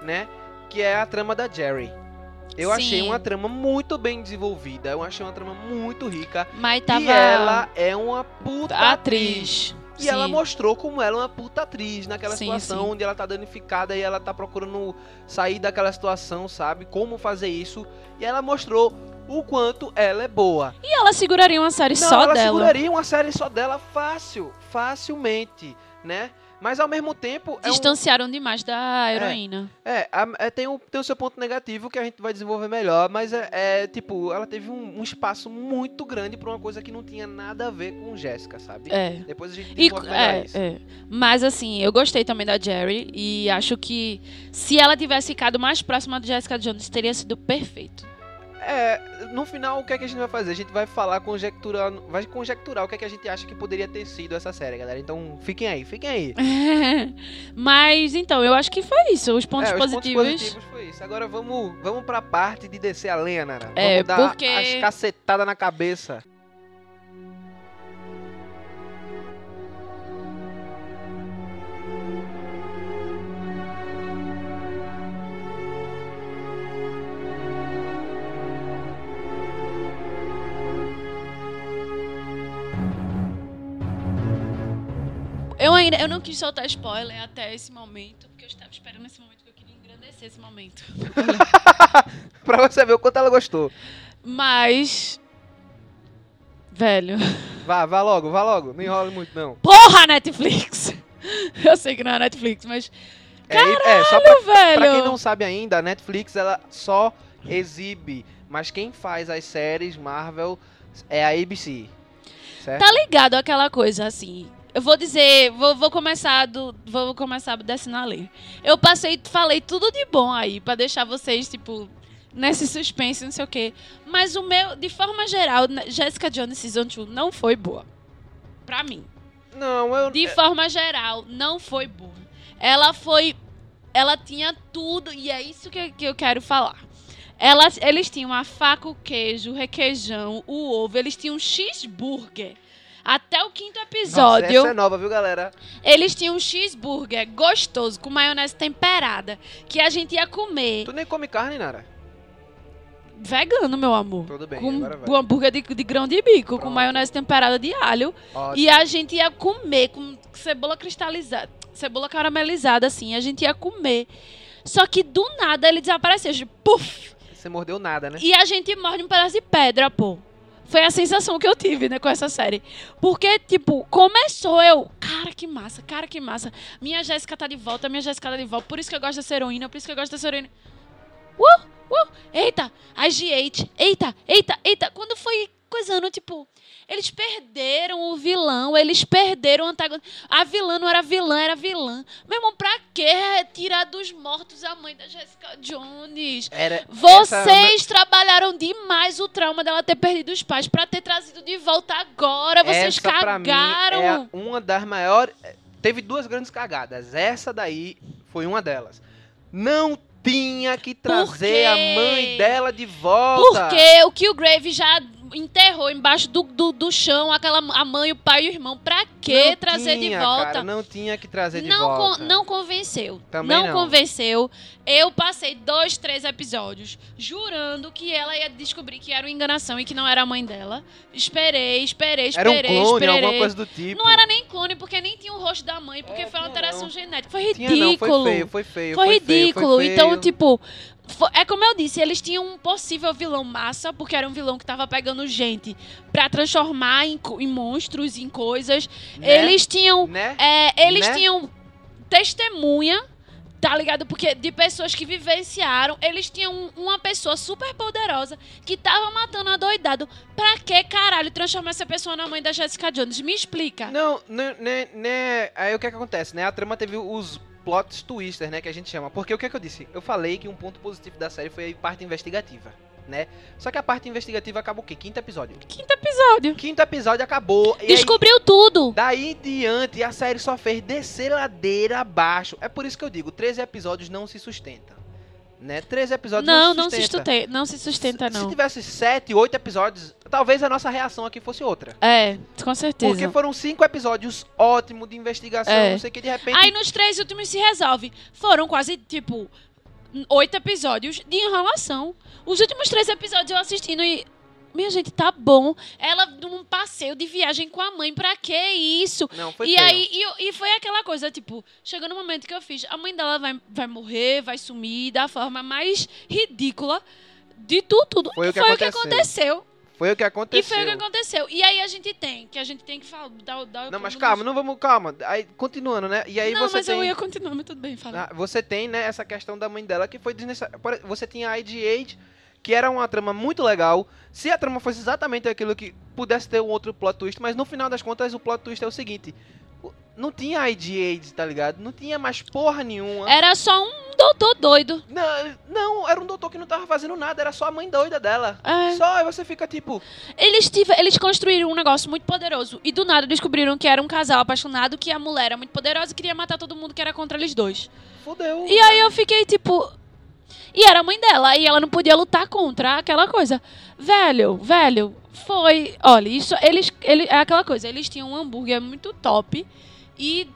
né? Que é a trama da Jerry. Eu Sim. achei uma trama muito bem desenvolvida. Eu achei uma trama muito rica. Mas tava E ela é uma puta atriz. atriz. E Sim. ela mostrou como ela é uma puta atriz naquela Sim, situação sim. onde ela tá danificada e ela tá procurando sair daquela situação, sabe? Como fazer isso. E ela mostrou o quanto ela é boa. E ela seguraria uma série Não, só ela dela. seguraria uma série só dela fácil, facilmente, né? Mas ao mesmo tempo é um- Distanciaram demais da heroína. é, a- é, tem, um, tem o seu ponto negativo que a gente vai desenvolver melhor, mas é, é, tipo, ela teve um, um espaço muito grande pra uma coisa que não tinha nada a ver com Jéssica, sabe? É. Depois a gente E, é, isso. é. Mas assim, eu gostei também da Jerry e acho que se ela tivesse ficado mais próxima de Jessica Jones, teria sido perfeito. É, no final, o que é que a gente vai fazer? A gente vai falar, conjecturar, vai conjecturar o que é que a gente acha que poderia ter sido essa série, galera. Então, fiquem aí, fiquem aí. Mas então, eu acho que foi isso. Os pontos é, os positivos. pontos positivos foi isso. Agora vamos, vamos pra parte de descer a lenha, Nara. É, vamos dar porque- as cacetadas na cabeça. Eu ainda eu não quis soltar spoiler até esse momento, porque eu estava esperando esse momento que eu queria engrandecer esse momento. pra você ver o quanto ela gostou. Mas. Velho. Vá, vá logo, vá logo. Não enrole muito, não. Porra, Netflix! Eu sei que não é Netflix, mas. É, é, só pra, velho! pra quem não sabe ainda, a Netflix ela só exibe, mas quem faz as séries Marvel é a ABC. Certo? Tá ligado aquela coisa assim. Eu vou dizer, vou, vou começar do, vou começar descendo a. Eu passei, falei tudo de bom aí pra deixar vocês tipo nesse suspense, não sei o quê. Mas o meu, de forma geral, na- Jessica Jones Season 2 não foi boa. Pra mim. Não, eu. De forma geral, não foi boa. Ela foi. Ela tinha tudo, e é isso que, que eu quero falar. Elas, eles tinham a faca, o queijo, o requeijão, o ovo, eles tinham um cheeseburger. Até o quinto Nossa, episódio, essa é nova, viu, galera? eles tinham um cheeseburger gostoso, com maionese temperada, que a gente ia comer Tu nem come carne, Nara? vegano, meu amor. Tudo bem, com agora vai. hambúrguer de, de grão de bico, com Pronto. maionese temperada de alho. Ótimo. E a gente ia comer com cebola cristalizada, cebola caramelizada, assim, a gente ia comer. Só que do nada ele desapareceu, puf! Você mordeu nada, né? E a gente morde um pedaço de pedra, pô. Foi a sensação que eu tive, né, com essa série. Porque, tipo, começou eu. Cara, que massa, cara, que massa. Minha Jéssica tá de volta, minha Jéssica tá de volta. Por isso que eu gosto dessa heroína, por isso que eu gosto dessa heroína. Uh, uh, eita, a G8. Eita, eita, eita. Quando foi coisando, tipo, eles perderam o vilão, eles perderam o antagonista. A vilã não era vilã, era vilã. Meu irmão, pra que tirar dos mortos a mãe da Jessica Jones? Era. essa- Vocês trabalharam demais o trauma dela ter perdido os pais pra ter trazido de volta agora. Vocês essa, cagaram. é uma das maiores. Teve duas grandes cagadas. Essa daí foi uma delas. Não tinha que trazer a mãe dela de volta. Porque o Killgrave já enterrou embaixo do, do, do chão aquela a mãe, o pai e o irmão. Pra que Não trazer tinha, de volta? Cara, não tinha que trazer de não, volta. con- não convenceu. Também não, não. convenceu. Eu passei dois, três episódios jurando que ela ia descobrir que era uma enganação e que não era a mãe dela. Esperei, esperei, Era um esperei, clone, esperei. alguma coisa do tipo. Não era nem clone, porque nem tinha o rosto da mãe, porque É, foi uma alteração não. genética. Foi Tinha não, ridículo. foi feio, foi feio. Foi feio, ridículo. foi feio. Então, tipo, é como eu disse, eles tinham um possível vilão massa, porque era um vilão que tava pegando gente pra transformar em, em monstros, em coisas. Né? Eles tinham. Né? é, eles Né? tinham testemunha. Tá ligado? Porque de pessoas que vivenciaram, eles tinham um- uma pessoa super poderosa que tava matando a doidado. Pra que caralho transformar essa pessoa na mãe da Jessica Jones? Me explica. Não, né, né, né, aí o que, é que acontece, né? A trama teve os plot twisters, né, que a gente chama. Porque o que é que eu disse? Eu falei que um ponto positivo da série foi a parte investigativa, né? Só que a parte investigativa acabou o quê? Quinto episódio. Quinto episódio. Quinto episódio acabou. E aí, Descobriu tudo. daí em diante, a série só fez descer ladeira abaixo. É por isso que eu digo, 13 episódios não se sustenta. Né? Três episódios Não, não, não se sustenta, não se sustenta, Se, se não. tivesse sete, oito episódios, talvez a nossa reação aqui fosse outra. É, com certeza. Porque foram cinco episódios ótimos de investigação, É. não sei que, de repente... Aí nos três últimos se resolve. Foram quase, tipo, oito episódios de enrolação. Os últimos três episódios eu assistindo e. Minha gente, tá bom. Ela num passeio de viagem com a mãe, pra que isso? Não, foi e feio. aí, e, e foi aquela coisa, tipo, chegou no momento que eu fiz, a mãe dela vai, vai morrer, vai sumir da forma mais ridícula de tudo, tudo. Foi e o que foi o que aconteceu. Foi o que E aconteceu. foi o que aconteceu. E aí a gente tem, que a gente tem que falar, dar, dar Não, mas calma, nos- não vamos, calma. Aí, continuando, né? E aí Não, você mas tem... eu ia continuar, mas tudo bem, fala. Ah, Você tem, né, essa questão da mãe dela que foi desnecessária. Você tinha a IG-8, que era uma trama muito legal. Se a trama fosse exatamente aquilo que pudesse ter um outro plot twist, mas no final das contas o plot twist é o seguinte: não tinha IG-8, tá ligado? Não tinha mais porra nenhuma. Era só um doutor doido. Não, não, era um doutor que não tava fazendo nada, era só a mãe doida dela. É. Só, aí você fica tipo, Eles, tive, eles construíram um negócio muito poderoso. E do nada descobriram que era um casal apaixonado, que a mulher era muito poderosa e queria matar todo mundo que era contra eles dois. fodeu. E aí eu fiquei tipo. E era a mãe dela, e ela não podia lutar contra aquela coisa. Velho, velho, foi. Olha, isso. Eles. Ele, é aquela coisa, eles tinham um hambúrguer muito top. E.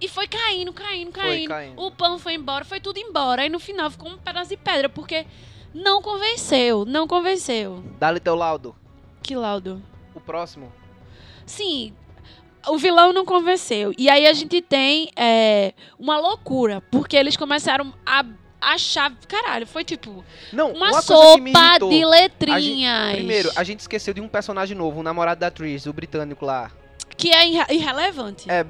E foi caindo, caindo, caindo. caindo. O pão foi embora, foi tudo embora. Aí no final ficou um pedaço de pedra, porque não convenceu, não convenceu. Dá-lhe teu laudo. Que laudo. O próximo. Sim, o vilão não convenceu. E aí a gente tem é, uma loucura, porque eles começaram a achar. Caralho, foi tipo Não, uma, uma, que sopa de A letrinhas. gente- primeiro, a gente esqueceu de um personagem novo, o namorado da Trish, o britânico lá. Que é irre- irrelevante. É,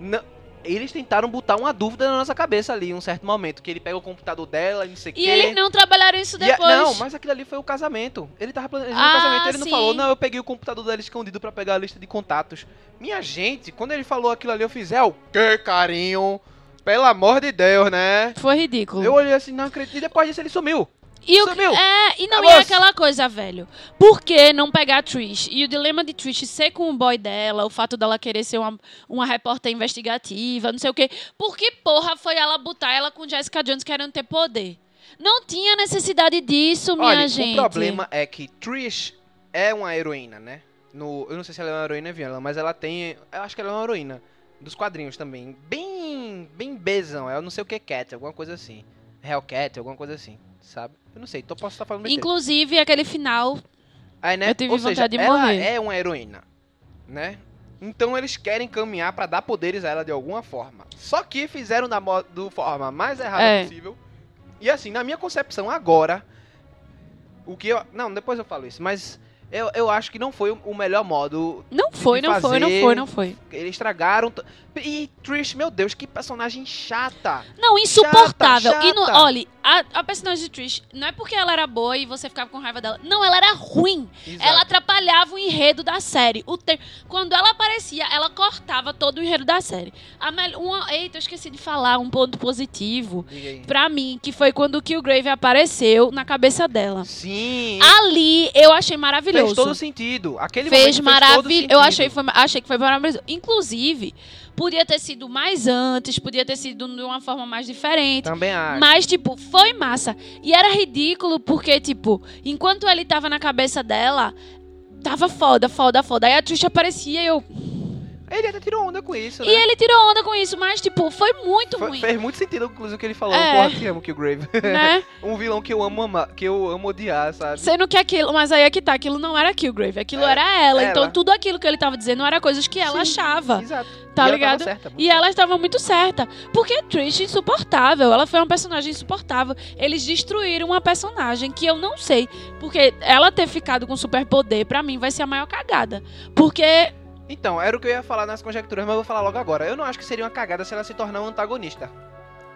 Não- eles tentaram botar uma dúvida na nossa cabeça ali, em um certo momento, que ele pega o computador dela e não sei o E quê. eles não trabalharam isso E a- depois. não, mas aquilo ali foi o casamento. Ele tava planejando Ah, o casamento, ele não sim. falou, não, eu peguei o computador dela escondido pra pegar a lista de contatos. Minha gente, quando ele falou aquilo ali, eu fiz, é o que, carinho? Pelo amor de Deus, né? Foi ridículo. Eu olhei assim, não acredito. E depois disso ele sumiu. E o, Sumiu. é, e não Acabou-se. é aquela coisa, velho. Por que não pegar a Trish? E o dilema de Trish ser com o boy dela, o fato dela querer ser uma, uma repórter investigativa, não sei o quê. Por que porra foi ela botar ela com Jessica Jones querendo ter poder? Não tinha necessidade disso, minha Olha, gente. o problema é que Trish é uma heroína, né? No, eu não sei se ela é uma heroína mas ela tem. Eu acho que ela é uma heroína. Dos quadrinhos também. Bem. Bem bezão. Eu não sei o que Cat, alguma coisa assim. Hellcat, alguma coisa assim. Sabe? Eu não sei, tô, posso estar falando besteira. Inclusive, aquele final. Aí, né? eu tive Ou seja, vontade de ela morrer. é uma heroína, né? Então eles querem caminhar pra dar poderes a ela de alguma forma. Só que fizeram da do forma mais errada É. possível. E assim, na minha concepção agora, o que eu, não, depois eu falo isso, mas eu, eu acho que não foi o- melhor modo. Não foi, não foi, não fazer- foi, não foi. Eles estragaram. E Trish, meu Deus, que personagem chata. Não, insuportável. Chata, E no, chata. olha, a, a personagem de Trish, não é porque ela era boa e você ficava com raiva dela. Não, ela era ruim. Exato. Ela atrapalhava o enredo da série. O ter- Quando ela aparecia, ela cortava todo o enredo da série. A mel... uma... Eita, eu esqueci de falar um ponto positivo. Pra mim, que foi quando o Killgrave apareceu na cabeça dela. Sim. Ali, eu achei maravilhoso. Fez todo sentido. Aquele fez momento maravilhoso. Eu achei, foi, achei que foi maravilhoso. Inclusive, podia ter sido mais antes, podia ter sido de uma forma mais diferente. Também acho. Mas, tipo, foi massa. E era ridículo porque, tipo, enquanto ele tava na cabeça dela, tava foda, foda, foda. Aí a Trish aparecia e eu. Ele até tirou onda com isso, né? E ele tirou onda com isso, mas, tipo, foi muito ruim. fez muito sentido, inclusive, o que ele falou. É. Porra, te amo, Killgrave. Né? um vilão que eu amo amar, que eu amo odiar, sabe? Sendo que aquilo, mas aí é que tá, aquilo não era Killgrave, aquilo É, era ela. ela. Então tudo aquilo que ele tava dizendo eram coisas que ela Sim, achava. Exato. Tá E ela ligado? tava certa, E ela estava muito certa. Porque Trish é insuportável. Ela foi uma personagem insuportável. Eles destruíram uma personagem que eu não sei. Porque ela ter ficado com superpoder, pra mim, vai ser a maior cagada. Porque. Então, era o que eu ia falar nas conjecturas, mas eu vou falar logo agora. Eu não acho que seria uma cagada se ela se tornar um antagonista.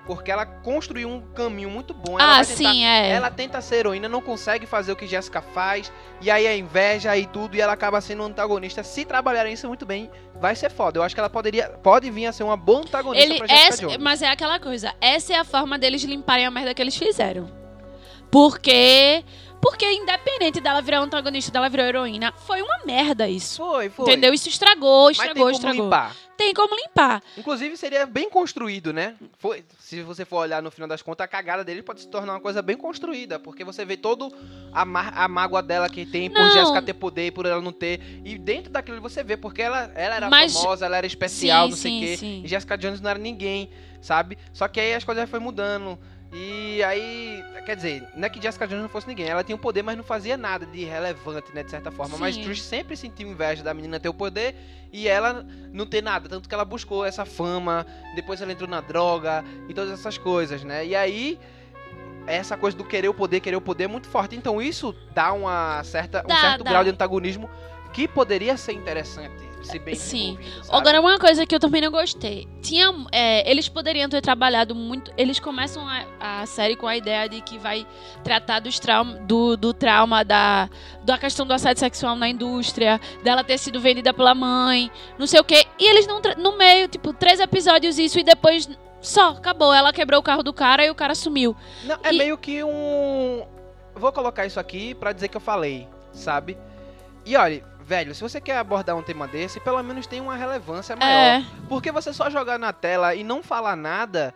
Porque ela construiu um caminho muito bom. Ela ah, tentar- sim, é. Ela tenta ser heroína, não consegue fazer o que Jéssica faz, e aí a inveja e tudo, e ela acaba sendo um antagonista. Se trabalharem isso muito bem, vai ser foda. Eu acho que ela poderia, pode vir a ser uma boa antagonista Ele, pra Jessica essa- mas é aquela coisa. Essa é a forma deles limparem a merda que eles fizeram. Porque. Porque independente dela virar antagonista, dela virar heroína, foi uma merda isso. Foi, foi. Entendeu? Isso estragou, Mas tem estragou, como estragou. limpar. Tem como limpar. Inclusive, seria bem construído, né? Foi, se você for olhar no final das contas, a cagada dele pode se tornar uma coisa bem construída. Porque você vê todo a, má- a mágoa dela que tem por Não. Jéssica ter poder e por ela não ter. E dentro daquilo você vê, porque ela, ela era Mas- famosa, ela era especial, Sim, não sei o quê. sim. E Jessica Jones não era ninguém, sabe? Só que aí as coisas foi mudando. E aí, quer dizer, não é que Jessica Jones não fosse ninguém, ela tinha o poder, mas não fazia nada de relevante, né, de certa forma. Mas Sim. Trish sempre sentiu inveja da menina ter o poder e ela não ter nada, tanto que ela buscou essa fama, depois ela entrou na droga e todas essas coisas, né? E aí essa coisa do querer o poder, querer o poder é muito forte. Então isso dá uma certa, um Dá, certo dá. grau de antagonismo que poderia ser interessante se bem Sim. Agora, uma coisa que eu também não gostei. Tinha, é, eles poderiam ter trabalhado muito. Eles começam a, a série com a ideia de que vai tratar dos trauma, do, do trauma da, da questão do assédio sexual na indústria, dela ter sido vendida pela mãe, não sei o quê. E eles não. No meio, tipo, três episódios isso e depois. Só, acabou. Ela quebrou o carro do cara e o cara sumiu. Não, é E- meio que um. Vou colocar isso aqui pra dizer que eu falei, sabe? E olha, velho, se você quer abordar um tema desse, pelo menos tem uma relevância maior. É. Porque você só jogar na tela e não falar nada,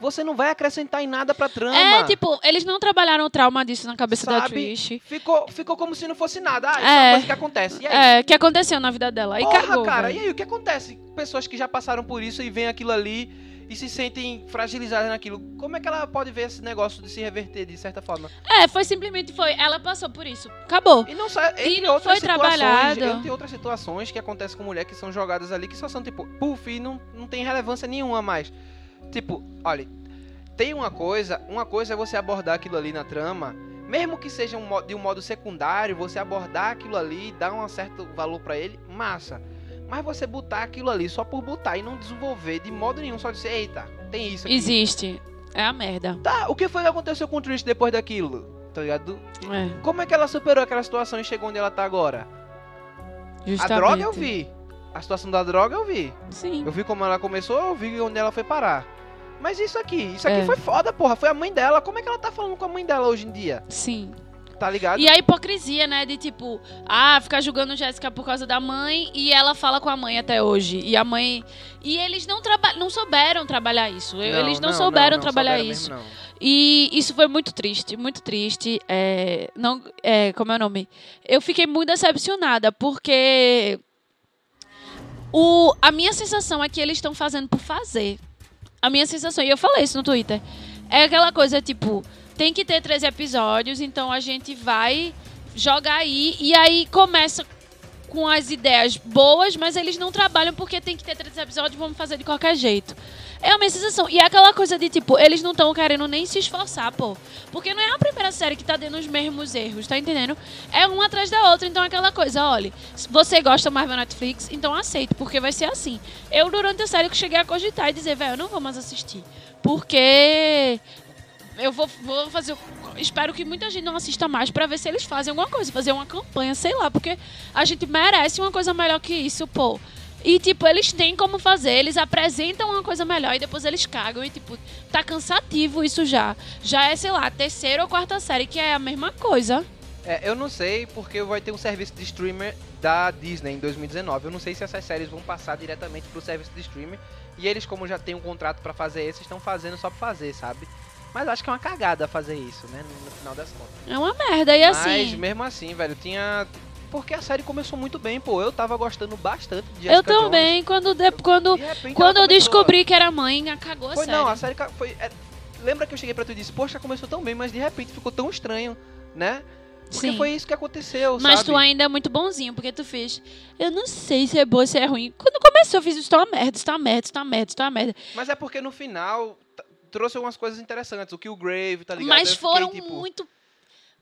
você não vai acrescentar em nada pra trama. É, tipo, eles não trabalharam o trauma disso na cabeça da Sabe? Trish. Ficou, ficou como se não fosse nada. Ah, isso é, É. uma coisa que acontece. E aí? É, que aconteceu na vida dela. Porra, cagou, cara, e aí o que acontece? Pessoas que já passaram por isso e veem aquilo ali e se sentem fragilizadas naquilo. Como é que ela pode ver esse negócio de se reverter de certa forma? É, foi simplesmente foi. Ela passou por isso. Acabou. E não entre não outras foi trabalhado. Tem outras situações que acontecem com mulher que são jogadas ali que só são tipo, puf, e não, não tem relevância nenhuma mais. Tipo, olha, tem uma coisa, uma coisa é você abordar aquilo ali na trama, mesmo que seja um de um modo secundário, você abordar aquilo ali, dar um certo valor pra ele, massa. Mas você botar aquilo ali só por botar e não desenvolver de modo nenhum, só dizer, eita, tem isso aqui. Existe. É a merda. Tá, o que foi que aconteceu com o Trish depois daquilo? Tá ligado? É, Como é que ela superou aquela situação e chegou onde ela tá agora? justamente. A droga eu vi. A situação da droga eu vi. Sim. Eu vi como ela começou, eu vi onde ela foi parar. Mas isso aqui, isso aqui É. foi foda, porra. Foi a mãe dela. Como é que ela tá falando com a mãe dela hoje em dia? Sim. Tá ligado? E a hipocrisia, né? De tipo, ah, ficar julgando Jéssica por causa da mãe e ela fala com a mãe até hoje. E a mãe. E eles não, traba... não souberam trabalhar isso. eles não, souberam trabalhar souberam isso. mesmo, não. E isso foi muito triste, muito triste. É, não, é, como é o nome? Eu fiquei muito decepcionada, porque o, a minha sensação é que eles estão fazendo por fazer. A minha sensação, e eu falei isso no Twitter, é aquela coisa tipo, tem que ter três episódios, então a gente vai jogar aí, e aí começa com as ideias boas, mas eles não trabalham porque tem que ter três episódios, vamos fazer de qualquer jeito. É a minha sensação. E é aquela coisa de, tipo, eles não estão querendo nem se esforçar, pô. Porque não é a primeira série que tá dando os mesmos erros, tá entendendo? É uma atrás da outra. Então é aquela coisa, olha, você gosta mais da Netflix, então aceite, porque vai ser assim. Eu, durante a série, que cheguei a cogitar e dizer, velho, eu não vou mais assistir. Porque eu vou, vou fazer. Espero que muita gente não assista mais pra ver se eles fazem alguma coisa, fazer uma campanha, sei lá, porque a gente merece uma coisa melhor que isso, pô. E, tipo, eles têm como fazer, eles apresentam uma coisa melhor e depois eles cagam. E, tipo, tá cansativo isso já. Já é, sei lá, terceira ou quarta série, que é a mesma coisa. É, eu não sei porque vai ter um serviço de streamer da Disney em 2019. Eu não sei se essas séries vão passar diretamente pro serviço de streamer. E eles, como já tem um contrato pra fazer esse, estão fazendo só pra fazer, sabe? Mas acho que é uma cagada fazer isso, né? No, final das contas. É uma merda. E Mas assim. mesmo assim, velho, tinha. Porque a série começou muito bem, pô. Eu tava gostando bastante de Eu Jessica Jones. também, quando, de- quando, De quando eu descobri que era mãe, cagou a Foi série. não, a série foi. é, Lembra que eu cheguei pra tu e disse, poxa, começou tão bem, mas de repente ficou tão estranho, né? Porque Sim. foi isso que aconteceu, Mas sabe? tu ainda é muito bonzinho, porque tu fez. Eu não sei se é boa, se é ruim. Quando começou, eu fiz isso tá uma merda, isso tá uma merda, isso tá uma merda, isso tá uma merda. Mas é porque no final trouxe algumas coisas interessantes. O Killgrave, tá ligado? Mas fiquei, foram tipo, muito.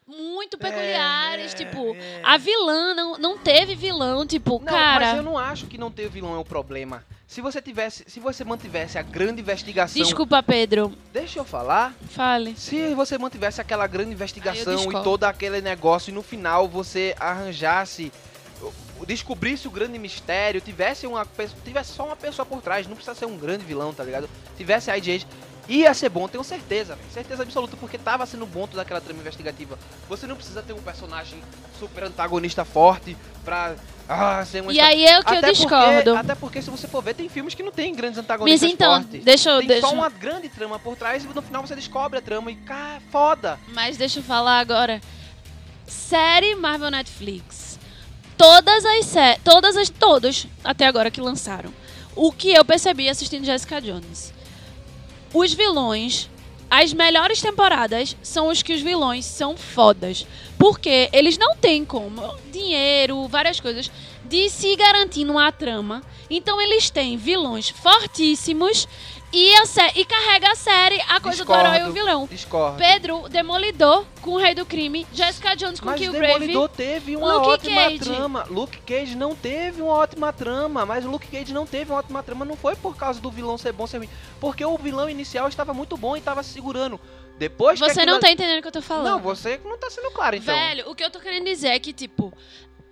Muito peculiares. é, tipo, é. a vilã não, não teve vilão, tipo, Não, cara. mas eu não acho que não ter vilão é o problema. Se você tivesse, se você mantivesse a grande investigação, Desculpa, Pedro. deixa eu falar. Fale. Se você mantivesse aquela grande investigação e todo aquele negócio e no final você arranjasse, descobrisse o grande mistério, tivesse uma pessoa, tivesse só uma pessoa por trás, não precisa ser um grande vilão, tá ligado? Tivesse a IGH, Ia ser bom, tenho certeza, velho. Certeza absoluta, porque tava sendo bom toda aquela trama investigativa. Você não precisa ter um personagem super antagonista forte pra. Ah, E aí é o que eu até discordo. Porque, até porque, se você for ver, tem filmes que não tem grandes antagonistas Mas então, fortes. deixa eu. Tem Deixa... só uma grande trama por trás e no final você descobre a trama e, cara, foda. Mas deixa eu falar agora. Série Marvel Netflix. Todas as sé todas as todos até agora que lançaram. O que eu percebi assistindo Jessica Jones. Os vilões, as melhores temporadas são os que os vilões são fodas. Porque eles não têm como dinheiro, várias coisas de se garantir numa trama. Então eles têm vilões fortíssimos e, a sé- e carrega a série a coisa do herói e o Discordo. vilão. Discordo. Pedro, Demolidor com o Rei do Crime, Jessica Jones com Mas Killgrave. Demolidor teve uma Luke ótima Cage. trama. Luke Cage não teve uma ótima trama, mas o Luke Cage não teve uma ótima trama não foi por causa do vilão ser bom ser ruim, porque o vilão inicial estava muito bom e estava se segurando. Depois Você aquilo não tá entendendo o que eu tô falando. Não, você não tá sendo claro então. Velho, o que eu tô querendo dizer é que, tipo,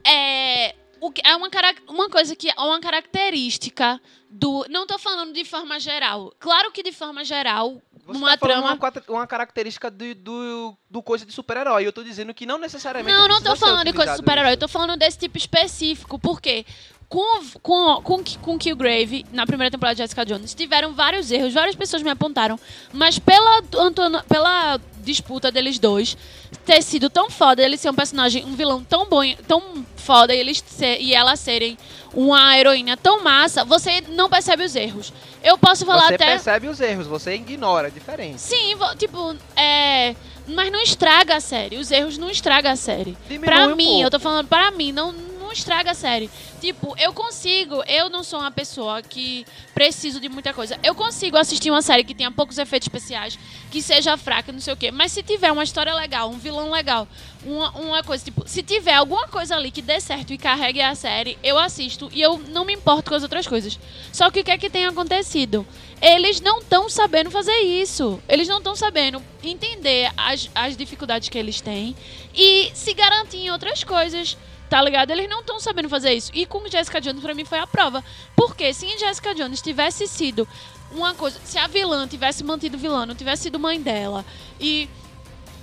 é. O que, é uma, uma coisa que é uma característica do. Não tô falando de forma geral. Claro que de forma geral, Você uma tá trama. uma, uma característica do, do, do coisa de super-herói. Eu tô dizendo que não necessariamente. Não, não tô precisa ser falando de coisa de super-herói, eu tô falando desse tipo específico, porque com, com, com, com Killgrave, na primeira temporada de Jessica Jones, tiveram vários erros, várias pessoas me apontaram, mas pela, Antona- pela disputa deles dois ter sido tão foda, ele ser um personagem, um vilão tão bom, tão foda, e, eles ser, e ela serem uma heroína tão massa, você não percebe os erros. Eu posso falar Você até... percebe os erros, você ignora, é diferente. Sim, tipo, é... Mas não estraga a série. Os erros não estragam a série. Diminui Pra um mim, pouco. eu tô falando pra mim, não, não estraga a série. Tipo, eu consigo, eu não sou uma pessoa que preciso de muita coisa. Eu consigo assistir uma série que tenha poucos efeitos especiais, que seja fraca, não sei o quê. Mas se tiver uma história legal, um vilão legal, uma, uma coisa, tipo, se tiver alguma coisa ali que dê certo e carregue a série, eu assisto e eu não me importo com as outras coisas. Só que o que é que tem acontecido? Eles não estão sabendo fazer isso. Eles não estão sabendo entender as, as dificuldades que eles têm e se garantir em outras coisas. Tá ligado? Eles não estão sabendo fazer isso. E com Jessica Jones, pra mim, foi a prova. Porque se em Jessica Jones tivesse sido uma coisa. Se a vilã tivesse mantido vilã, não tivesse sido mãe dela e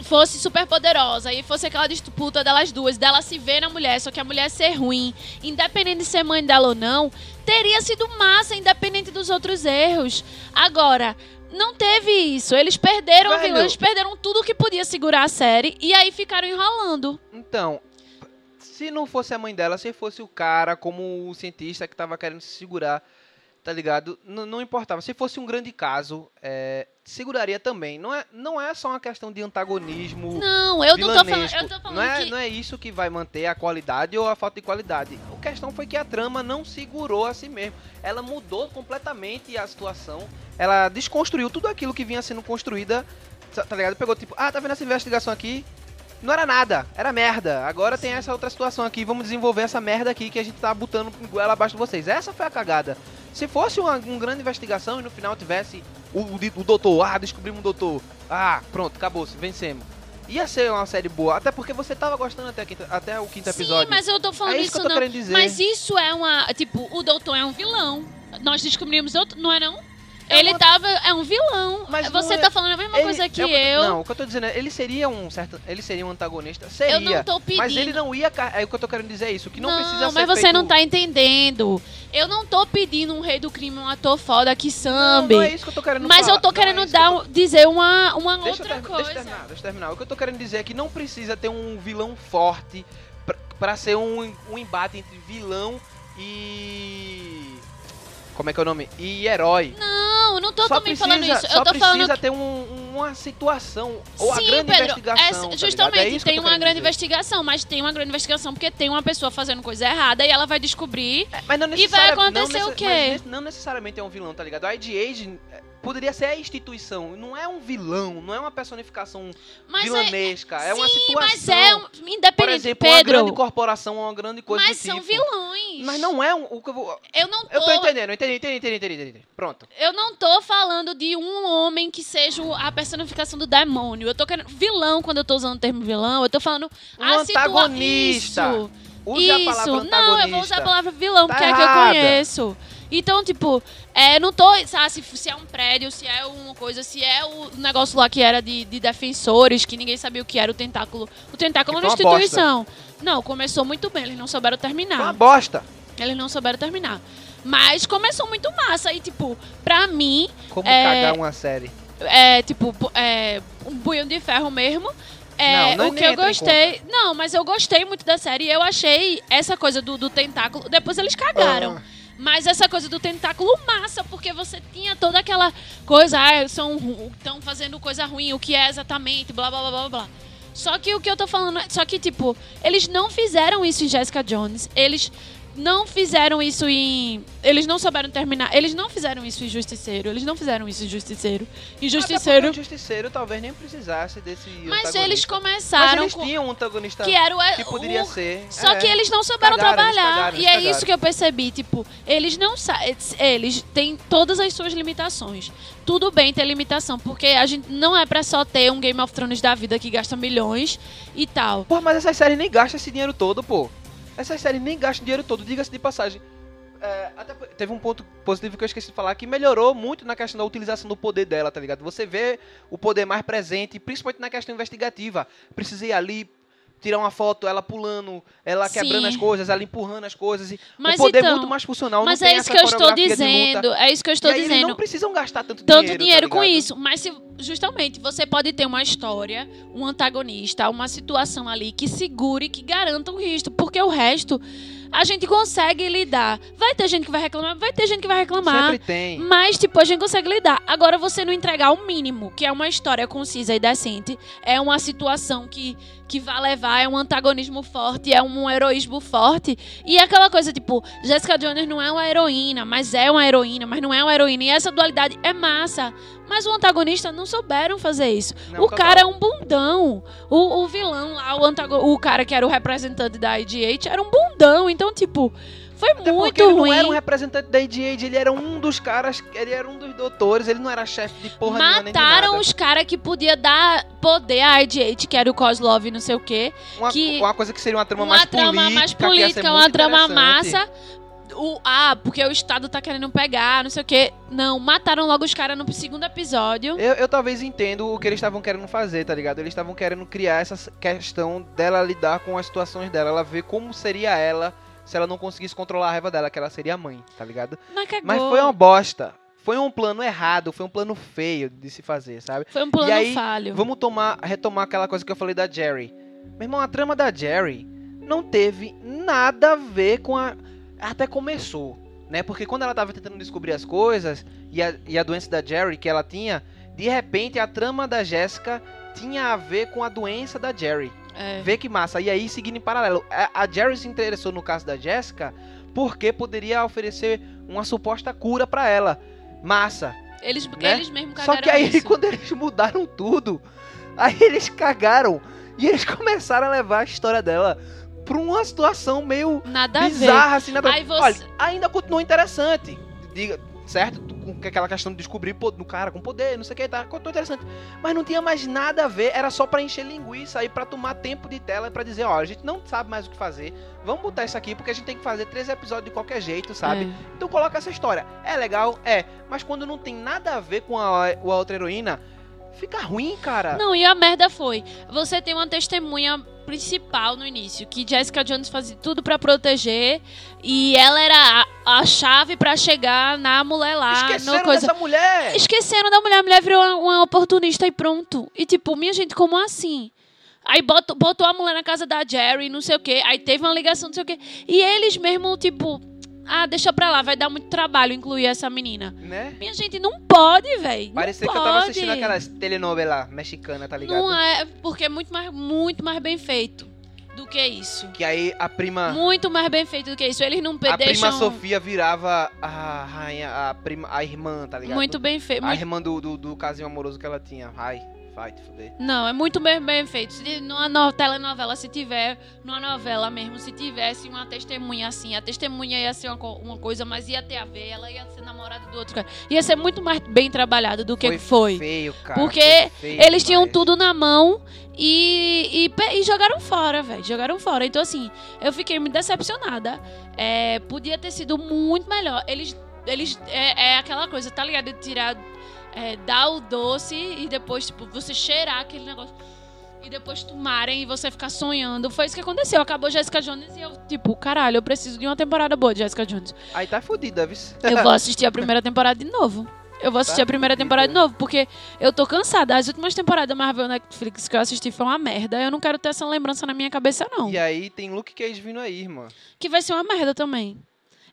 fosse super poderosa e fosse aquela disputa delas duas, dela se ver na mulher, só que a mulher ser ruim, independente de ser mãe dela ou não, teria sido massa, independente dos outros erros. Agora, não teve isso. Eles perderam Velho. eles perderam tudo que podia segurar a série e aí ficaram enrolando. Então, se não fosse a mãe dela, se fosse o cara como o cientista que tava querendo se segurar, tá ligado? N não importava. Se fosse um grande caso, é, seguraria também. Não é, não é só uma questão de antagonismo. Não, eu não tô falando, eu tô falando não é, que não é isso que vai manter a qualidade ou a falta de qualidade. A questão foi que a trama não segurou a si mesmo. Ela mudou completamente a situação. Ela desconstruiu tudo aquilo que vinha sendo construída. Tá tá ligado? Pegou tipo, ah, tá vendo essa investigação aqui? Não era nada, era merda. Agora tem essa outra situação aqui, vamos desenvolver essa merda aqui que a gente tá botando goela abaixo de vocês. Essa foi a cagada. Se fosse uma, uma grande investigação e no final tivesse o, o, o doutor, ah, descobrimos um doutor, ah, pronto, acabou, vencemos. Ia ser uma série boa, até porque você tava gostando até, quinta- até o quinto Sim, episódio. mas eu tô falando é isso que eu tô não. querendo dizer. Mas isso é uma, tipo, o doutor é um vilão. Nós descobrimos outro, não é não? É ele uma- tava, é um vilão. Mas Você não é- tá falando a mesma Ele- coisa que é o eu. Não, o que eu tô dizendo é, ele seria um certo, ele seria um antagonista, seria. Eu não tô pedindo. Mas ele não ia, é o que eu tô querendo dizer é isso, que não, precisa ser mas você feito- não tá entendendo. Eu não tô pedindo um rei do crime, um ator foda que Não, sambe. não é isso que eu tô querendo mas falar. eu tô Não é querendo isso que eu dar, tô- dizer uma, uma Deixa eu, outra coisa. deixa eu terminar, deixa eu terminar. O que eu tô querendo dizer é que não precisa ter um vilão forte pra, pra ser um, um embate entre vilão e. Como é que é o nome? E herói. Não, eu não tô só também precisa, falando isso. só Eu tô precisa falando ter um- uma situação. Ou a Sim, grande Pedro, investigação. é- tá justamente, É que eu tem uma grande dizer. investigação, mas tem uma grande investigação porque tem uma pessoa fazendo coisa errada e ela vai descobrir. É, E vai acontecer o quê? mas não necessariamente é um vilão, tá ligado? A Age é, poderia ser a instituição. Não é um vilão, não é uma personificação Mas é, vilanesca. É, uma sim, situação. mas é um, independente, Por exemplo, uma grande Pedro. corporação uma grande coisa Mas são tipo. vilões. Mas não é um. O que eu, vou, Eu não tô, eu tô entendendo, eu entendi, entendi, entendi, entendi, entendi. Pronto. eu não tô falando de um homem que seja a personificação do demônio. Eu tô querendo vilão quando eu tô usando o termo vilão. Eu tô falando Um a situa- antagonista. Isso. Use a Isso. Não, eu vou usar a palavra vilão, Tá porque é que eu conheço. Então, tipo, é, não tô, sabe, se, se é um prédio, se é uma coisa, se é o negócio lá que era de, de defensores, que ninguém sabia o que era o tentáculo. O tentáculo é Que uma uma instituição. Não, começou muito bem, eles não souberam Foi uma terminar. bosta. Eles não souberam terminar. Mas começou muito massa. E, tipo, pra mim, Como É, cagar uma série. é, tipo, é, um punho de ferro mesmo. É, Não, não o que nem eu gostei. Não, mas eu gostei muito da série. Eu achei essa coisa do, do tentáculo. Depois eles cagaram. Ah. Mas essa coisa do tentáculo massa, porque você tinha toda aquela coisa, ah, estão fazendo coisa ruim, o que é exatamente, blá blá blá blá blá. Só que o que eu tô falando, só que tipo, eles não fizeram isso em Jessica Jones. Eles não fizeram isso em. Eles não souberam terminar. Eles não fizeram isso em Justiceiro. Eles não fizeram isso em Justiceiro. Em Justiceiro. Justiceiro talvez nem precisasse desse Mas eles Mas começaram eles com. tinham um antagonista Que era o. que poderia o- ser. Só É. que eles não souberam Cagaram, eles trabalhar. cagaram, e eles é cagaram. isso que eu percebi. Tipo, eles não sabem. Eles têm todas as suas limitações. Tudo bem ter limitação, porque a gente não é pra só ter um Game of Thrones da vida que gasta milhões e tal. Pô, mas essas séries nem gastam esse dinheiro todo, pô. Essas séries nem gastam dinheiro todo, diga-se de passagem. É, até teve um ponto positivo que eu esqueci de falar, que melhorou muito na questão da utilização do poder dela, tá ligado? Você vê o poder mais presente, principalmente na questão investigativa. Precisei ali tirar uma foto, ela pulando, ela Sim. quebrando as coisas, ela empurrando as coisas. E Mas o poder é então, muito mais funcional, Mas é tem isso que eu estou dizendo. É isso que eu estou aí eles dizendo. não precisam gastar tanto, tanto dinheiro, dinheiro, tá com isso. Mas se justamente você pode ter uma história, um antagonista, uma situação ali que segure, que garanta o resto, porque o resto a gente consegue lidar. Vai ter gente que vai reclamar, vai ter gente que vai reclamar. Sempre tem. Mas, tipo, a gente consegue lidar. Agora, você não entregar o mínimo, que é uma história concisa e decente, é uma situação que, que vai levar, é um antagonismo forte, é um heroísmo forte. E é aquela coisa, tipo, Jessica Jones não é uma heroína, mas é uma heroína, mas não é uma heroína. E essa dualidade é massa. Mas o antagonista não souberam fazer isso. Não, o cara é um bundão. O, o vilão lá, o, o cara que era o representante da IGH, era um bundão. Então, tipo, foi Até muito ele ruim. não era um representante da ADA, ele era um dos caras, ele era um dos doutores, ele não era chefe de porra nenhuma, nem de Mataram os caras que podia dar poder à IGH, que era o Kozlov e não sei o quê. Uma, que- uma coisa que seria uma trama uma mais trama política, mais que ia ser política, uma trama massa. O, ah, porque o Estado tá querendo pegar, não sei o quê. Não, mataram logo os caras no segundo episódio. Eu, eu talvez entendo o que eles estavam querendo fazer, tá ligado? Eles estavam querendo criar essa questão dela lidar com as situações dela, ela ver como seria ela se ela não conseguisse controlar a raiva dela, que ela seria a mãe, tá ligado? Mas. Mas foi uma bosta. Foi um plano errado, foi um plano feio de se fazer, sabe? Foi um plano E aí, falho. Vamos tomar, retomar aquela coisa que eu falei da Jerry. Meu irmão, a trama da Jerry não teve nada a ver com a. Até começou, né? Porque quando ela tava tentando descobrir as coisas e a, e a doença da Jerry que ela tinha, de repente a trama da Jéssica tinha a ver com a doença da Jerry. É. Vê que massa. E aí, seguindo em paralelo, a, a Jerry se interessou no caso da Jéssica porque poderia oferecer uma suposta cura pra ela. Massa. Eles, né? eles mesmo cagaram Só que aí, isso. quando eles mudaram tudo, aí eles cagaram e eles começaram a levar a história dela pra uma situação meio Nada bizarra, assim, nada Aí você- Olha, ainda continuou interessante, diga, certo? Com aquela questão de descobrir no cara com poder, não sei o que, tá? Continuou interessante. Mas não tinha mais nada a ver, era só pra encher linguiça e pra tomar tempo de tela e pra dizer, ó, a gente não sabe mais o que fazer, vamos botar isso aqui porque a gente tem que fazer três episódios de qualquer jeito, sabe? É. Então coloca essa história. É legal? É. Mas quando não tem nada a ver com a, a outra heroína, fica ruim, cara. Não, e a merda foi. Você tem uma testemunha principal no início, que Jessica Jones fazia tudo pra proteger e ela era a, a chave pra chegar na mulher lá, Esqueceram coisa. dessa mulher! Esqueceram da mulher, a mulher virou uma, uma oportunista e pronto. E tipo, minha gente, como assim? Aí botou, botou a mulher na casa da Jerry, não sei o quê. Aí teve uma ligação, não sei o quê. E eles mesmo, tipo, ah, deixa pra lá, vai dar muito trabalho incluir essa menina. Né? Minha gente, não pode, velho. Parecia que eu pode. tava assistindo aquelas telenovelas mexicanas, tá ligado? Não é, porque é muito mais, muito mais bem feito do que isso. Que aí a prima. Muito mais bem feito do que isso. Eles não A prima deixam Sofia virava a rainha, a prima, a irmã, tá ligado? muito bem feito. A irmã do, do, do casinho amoroso que ela tinha. Ai, vai te fuder. Não, é muito bem, bem feito. Se numa no- telenovela, se tiver, numa novela mesmo, se tivesse uma testemunha assim, a testemunha ia ser uma, uma coisa, mas ia ter a ver, ela ia ser namorada do outro cara. Ia ser muito mais bem trabalhado do que foi. feio, cara. Porque foi feio Eles tinham demais. tudo na mão e, e, e jogaram fora, velho. Jogaram fora. Então, assim, eu fiquei muito decepcionada. É, podia ter sido muito melhor. Eles eles é, é aquela coisa, tá ligado? De tirar. É, dar o doce e depois, tipo, você cheirar aquele negócio. E depois tomarem e você ficar sonhando. Foi isso que aconteceu. Acabou Jessica Jones e eu, tipo, caralho, eu preciso de uma temporada boa de Jessica Jones. Aí tá fodida, viu? Eu vou assistir a primeira temporada de novo. Eu vou assistir Tá a primeira fudida. temporada de novo, porque eu tô cansada. As últimas temporadas da Marvel Netflix que eu assisti foi uma merda. Eu não quero ter essa lembrança na minha cabeça, não. E aí tem Luke Cage vindo aí, irmã. Que vai ser uma merda também.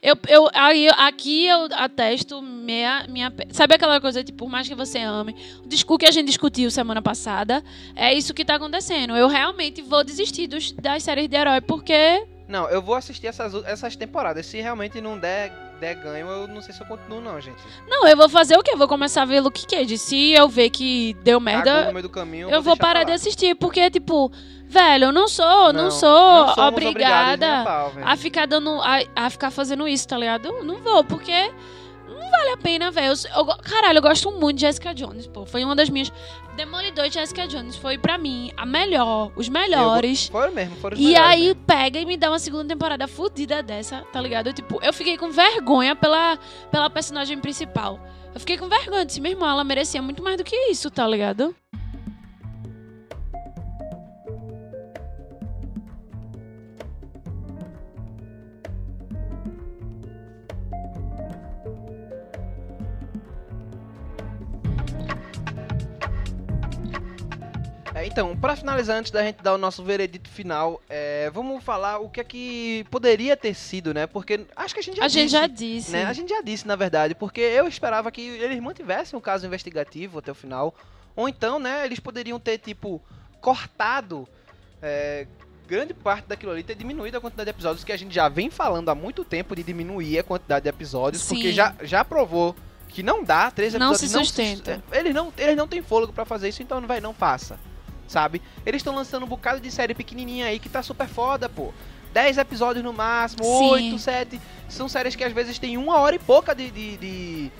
Eu, eu, aí, aqui eu atesto minha, minha. Sabe aquela coisa, tipo, por mais que você ame, o discurso que a gente discutiu semana passada, é isso que tá acontecendo. Eu realmente vou desistir dos, das séries de herói, porque. Não, eu vou assistir essas, essas temporadas. Se realmente não der, der ganho, eu não sei se eu continuo, não, gente. Não, eu vou fazer o quê? Eu vou começar a ver Luke Cage. Se eu ver que deu merda, caminho, eu vou deixar parar de assistir, porque, tipo, velho, eu não sou, não, sou não somos obrigados obrigada a ficar dando. A, a ficar fazendo isso, tá ligado? Eu Não vou, porque não vale a pena, velho. Eu- eu Caralho, eu gosto muito de Jessica Jones, pô. Foi uma das minhas. Demolidor e Jessica Jones foi pra mim a melhor, os melhores. Foram mesmo, foram os E melhores, aí né? pega e me dá uma segunda temporada fodida dessa, tá ligado? Eu, tipo, eu fiquei com vergonha pela, pela personagem principal. Eu fiquei com vergonha, eu disse, meu irmão, ela merecia muito mais do que isso, tá ligado? Então, pra finalizar, antes da gente dar o nosso veredito final, é, vamos falar o que é que poderia ter sido, né? Porque acho que a gente já a gente disse, já disse. né? A gente já disse, na verdade, porque eu esperava que eles mantivessem o caso investigativo até o final. Ou então, né, eles poderiam ter, tipo, cortado é, grande parte daquilo ali, ter diminuído a quantidade de episódios, que a gente já vem falando há muito tempo de diminuir a quantidade de episódios, Sim. porque já, já provou que não dá, três Não episódios se sustenta. eles não, eles não têm fôlego pra fazer isso, então não vai, não faça. Sabe? Eles estão lançando um bocado de série pequenininha aí que tá super foda, pô. 10 episódios no máximo, Sim. 8, 7. São séries que às vezes tem uma hora e pouca de, de, de,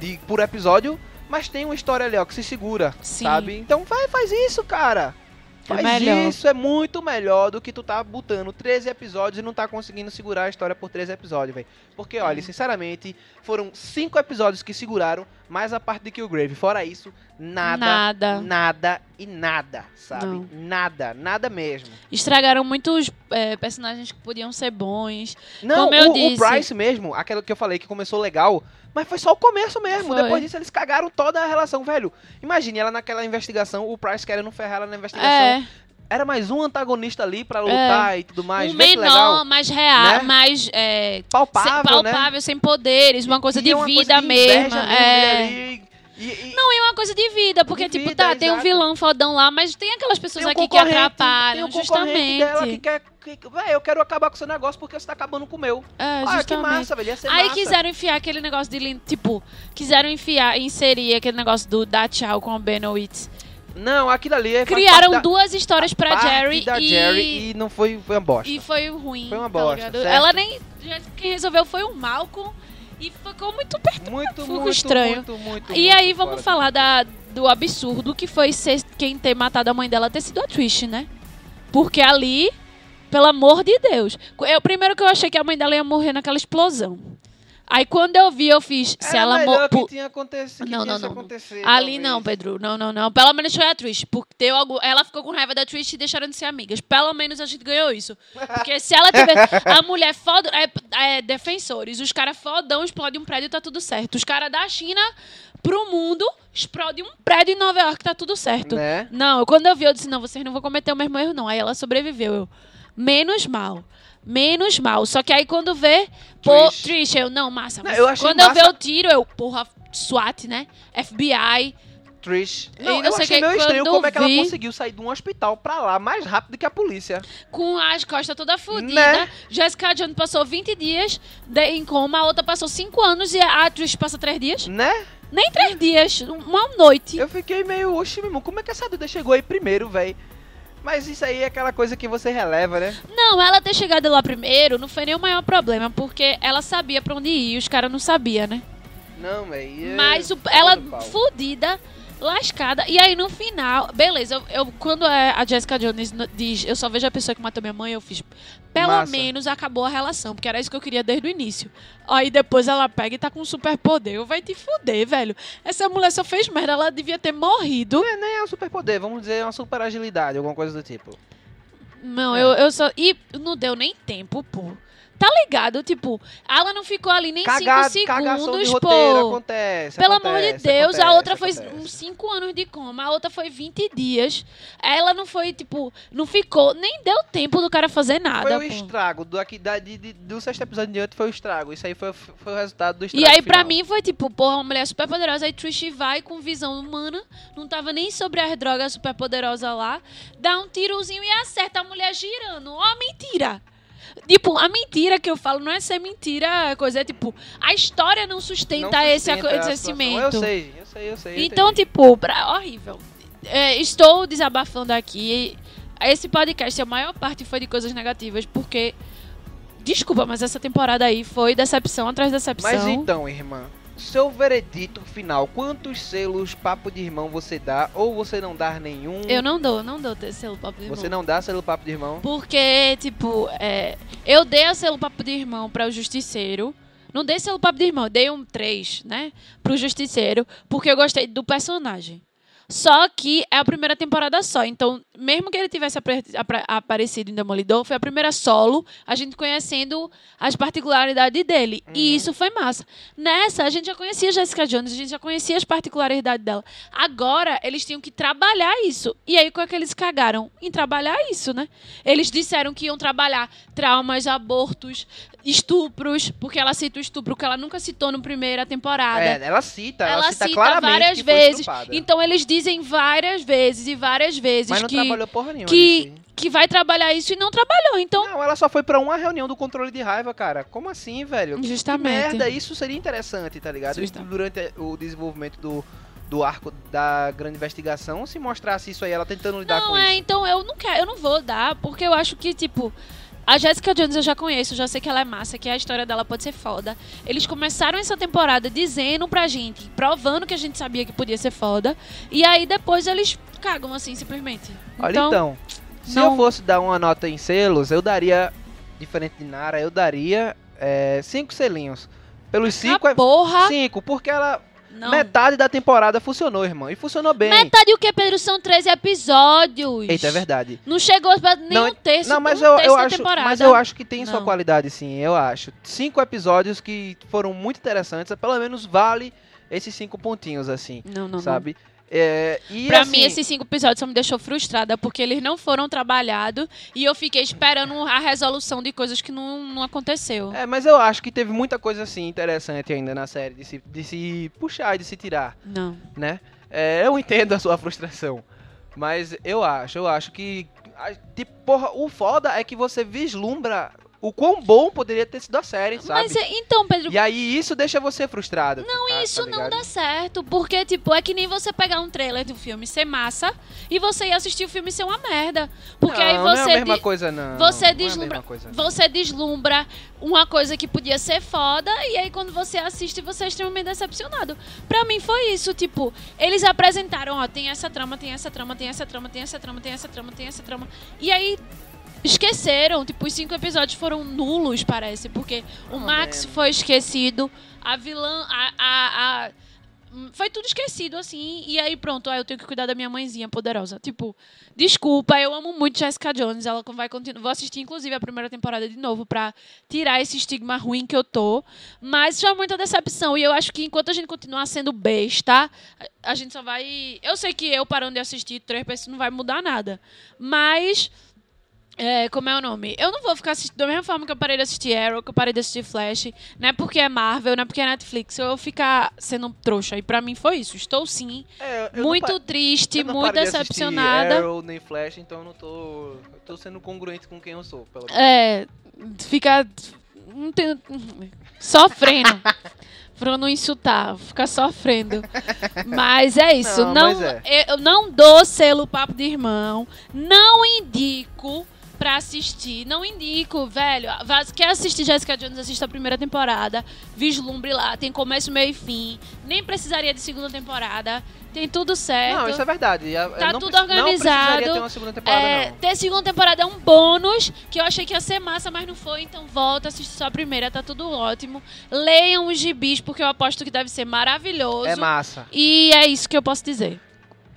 de- por episódio, mas tem uma história ali, ó, que se segura, Sim. sabe? Então vai, faz isso, cara. É Faz melhor. isso, é muito melhor do que tu tá botando 13 episódios e não tá conseguindo segurar a história por 13 episódios, velho. Porque, olha, sinceramente, foram 5 episódios que seguraram, mais a parte de Killgrave. Fora isso, nada, Nada. nada e nada, sabe? Não. Nada, nada mesmo. Estragaram muitos é, personagens que podiam ser bons. Não, Como eu o, o disse- Bryce mesmo, aquele que eu falei que começou legal, mas foi só o começo mesmo. Foi. Depois disso, eles cagaram toda a relação, velho. Imagine ela naquela investigação, o Price querendo ferrar ela na investigação. É, Era mais um antagonista ali pra lutar e tudo mais. um menor, legal. mais real, né? mais é, Palpável, sem, né? palpável, sem poderes, uma coisa E de é uma vida coisa de mesmo. É. dele ali. E, e- Não, é uma coisa de vida, porque, De tipo, vida, tá, tem um vilão fodão lá, mas tem aquelas pessoas tem um aqui que atrapalham, tem um justamente. dela que quer... Que, eu quero acabar com o seu negócio porque você tá acabando com o meu. É, Ah, que massa, velho. Aí massa. quiseram enfiar aquele negócio de, tipo, quiseram enfiar, inserir aquele negócio do dar tchau com o Benoit. Não, aquilo ali é... Criaram da- duas histórias pra Jerry da e... Jerry e não foi, foi uma bosta. E foi ruim. Foi uma tá bosta, certo. Ela nem. Quem resolveu foi o Malcolm. E ficou muito perto. Muito, Ficou muito, estranho. muito, muito, E aí vamos falar da, do absurdo que foi ser, quem ter matado a mãe dela ter sido a Trish, né? Porque ali, pelo amor de Deus. Eu, primeiro que eu achei que a mãe dela ia morrer naquela explosão. Aí quando eu vi, eu fiz. Se Era ela melhor morrer. que tinha acontecido, que Não, não, não. Ali talvez. não, Pedro. Não, não, não. Pelo menos foi a Trish. Porque deu algo... ela ficou com raiva da Trish e deixaram de ser amigas. Pelo menos a gente ganhou isso. Porque se ela tiver. A mulher foda. É, é, defensores. Os caras fodão explodem um prédio e tá tudo certo. Os caras da China pro mundo explodem um prédio em Nova York tá tudo certo. Né? Não, quando eu vi, eu disse: não, vocês não vão cometer o mesmo erro, não. Aí ela sobreviveu. Eu, menos mal. Menos mal. Só que aí quando vê, pô, Trish. Trish, eu, não, massa. Não, eu quando eu massa- ver o tiro, eu, porra, SWAT, né? FBI. Trish. Não, não eu achei que- meio estranho como é que ela vi- conseguiu sair de um hospital pra lá mais rápido que a polícia. com as costas toda fodida. Né? Jessica Jones passou 20 dias de- em coma, a outra passou 5 anos e a Trish passa 3 dias. Né? Nem 3 dias, uma noite. Eu fiquei meio, oxe, meu irmão, como é que essa duda chegou aí primeiro, velho? Mas isso aí é aquela coisa que você releva, né? Não, ela ter chegado lá primeiro não foi nem o maior problema, porque ela sabia pra onde ir e os caras não sabiam, né? Não, velho. Mas o- ela fudida, lascada. E aí no final, beleza, eu, eu- quando é a Jessica Jones diz eu só vejo a pessoa que matou minha mãe, eu fiz. Pelo Massa. menos acabou a relação, porque era isso que eu queria desde o início. Aí depois ela pega e tá com um superpoder. Eu vai te fuder, velho. Essa mulher só fez merda, ela devia ter morrido. É, nem é um superpoder, vamos dizer, é uma super agilidade, alguma coisa do tipo. Não, É. eu, eu só. E não deu nem tempo, pô. Tá ligado? Tipo, ela não ficou ali nem Caga- cinco cagação de segundos, roteiro, pô. acontece. Pelo amor de acontece, Deus, a acontece, outra foi acontece. uns 5 anos de coma, a outra foi 20 dias. Ela não foi, tipo, não ficou, nem deu tempo do cara fazer nada. Foi o pô. estrago, do, aqui, da, de, de- do sexto episódio em diante foi o estrago. Isso aí foi, foi o resultado do E estrago aí, pra final. mim, foi tipo, porra, uma mulher super poderosa. Aí Trish vai com visão humana, não tava nem sobre as drogas super poderosas lá, dá um tirozinho e acerta a mulher girando. Ó, mentira! Tipo, a mentira que eu falo não é ser mentira, coisa é tipo, a história não Não sustenta, esse sustenta a acontecimento. Eu sei, eu sei, eu sei. eu Então, entendi. tipo, pra, horrível. É, estou desabafando aqui. Esse podcast, a maior parte foi de coisas negativas, porque. Desculpa, mas essa temporada aí foi decepção atrás de decepção. Mas então, irmã, seu veredito final, quantos selos papo de irmão você dá ou você não dá nenhum? Eu não dou, não dou selo papo de irmão. Você não dá selo papo de irmão? Porque, tipo, é, eu dei a selo papo de irmão para o Justiceiro. Não dei selo papo de irmão, eu dei um 3, né? Pro Justiceiro, porque eu gostei do personagem. Só que é a primeira temporada só. Então, mesmo que ele tivesse apre- apra- aparecido em Demolidor, foi a primeira solo, a gente conhecendo as particularidades dele. E isso foi massa. Nessa, a gente já conhecia Jessica Jones, a gente já conhecia as particularidades dela. Agora, eles tinham que trabalhar isso. E aí, qual é que eles cagaram? Em trabalhar isso, né? Eles disseram que iam trabalhar traumas, abortos, estupros, porque ela cita o estupro que ela nunca citou na primeira temporada. É, ela cita, ela, ela cita, cita claramente várias que vezes. Então eles dizem várias vezes e várias vezes Mas não que, trabalhou porra nenhuma que, que vai trabalhar isso e não trabalhou. Então, Não, ela só foi pra uma reunião do controle de raiva, cara. Como assim, velho? Que justamente. merda, isso seria interessante, tá ligado? Justa- Durante o desenvolvimento do, do arco da grande investigação, se mostrasse isso aí, ela tentando lidar Não, com é, isso. então eu não quero, eu não vou dar, porque eu acho que, tipo, a Jessica Jones eu já conheço, já sei que ela é massa, que a história dela pode ser foda. Eles começaram essa temporada dizendo pra gente, provando que a gente sabia que podia ser foda, e aí depois eles cagam assim, simplesmente. Olha então, se não- eu fosse dar uma nota em selos, eu daria, diferente de Nara, eu daria é, cinco selinhos. Pelos cinco, a é, porra, cinco, porque ela não. metade da temporada funcionou, irmão, e funcionou bem. Metade o que, Pedro? São 13 episódios. Eita, é verdade. Não chegou pra nem Não, um terço, Não, mas um eu, eu da acho, temporada. mas eu acho que tem sua Não. qualidade, sim. Eu acho. Cinco episódios que foram muito interessantes. Pelo menos vale esses cinco pontinhos, assim, Não, não, sabe? É, e Pra assim, mim, esses cinco episódios só me deixou frustrada, porque eles não foram trabalhados e eu fiquei esperando a resolução de coisas que não, não aconteceu. É, mas eu acho que teve muita coisa assim interessante ainda na série de se, de se puxar e de se tirar, Não. né? É, eu entendo a sua frustração, mas eu acho, eu acho que tipo, porra, o foda é que você vislumbra o quão bom poderia ter sido a série, sabe? Mas é- então, Pedro, E aí isso deixa você frustrado. Não, tá- isso tá não dá certo, porque, tipo, é que nem você pegar um trailer do filme ser massa e você ir assistir o filme ser uma merda. Porque não, aí não é a você, mesma de- coisa, não. você Não é a deslumbra- mesma coisa. você deslumbra uma coisa que podia ser foda e aí quando você assiste você é extremamente decepcionado. Pra mim foi isso, tipo, eles apresentaram, ó, tem essa trama, tem essa trama, tem essa trama, tem essa trama, tem essa trama, tem essa trama. E aí esqueceram, tipo, os cinco episódios foram nulos, parece, porque o Ah, Max man. foi esquecido, a vilã, a, a, a- foi tudo esquecido, assim, e aí pronto, aí eu tenho que cuidar da minha mãezinha poderosa. Tipo, desculpa, eu amo muito Jessica Jones, ela vai continuar, vou assistir inclusive a primeira temporada de novo pra tirar esse estigma ruim que eu tô, mas foi muita decepção, e eu acho que enquanto a gente continuar sendo besta, a, a gente só vai... Eu sei que eu parando de assistir três pessoas não vai mudar nada, mas... É, como é o nome? Eu não vou ficar assistindo da mesma forma que eu parei de assistir Arrow, que eu parei de assistir Flash. Não é porque é Marvel, não é porque é Netflix. Eu vou ficar sendo trouxa. E pra mim foi isso. Estou sim, É, muito triste, eu não muito parei de decepcionada. Arrow, nem Flash, então eu não tô. Eu tô sendo congruente com quem eu sou, pelo menos. É, ficar. Não tem, sofrendo. pra não insultar, ficar sofrendo. Mas é isso. Não, Não, é. Eu não dou selo papo de irmão. Não indico. Pra assistir. Não indico, velho. Quer assistir Jessica Jones, assista a primeira temporada. Vislumbre lá. Tem começo, meio e fim. Nem precisaria de segunda temporada. Tem tudo certo. Não, isso é verdade. Eu- Tá não tudo Não organizado. precisaria ter uma segunda temporada, É, não. ter segunda temporada é um bônus que eu achei que ia ser massa, mas não foi. Então volta, assiste só a primeira, tá tudo ótimo. Leiam os gibis, porque eu aposto que deve ser maravilhoso. É massa. E é isso que eu posso dizer.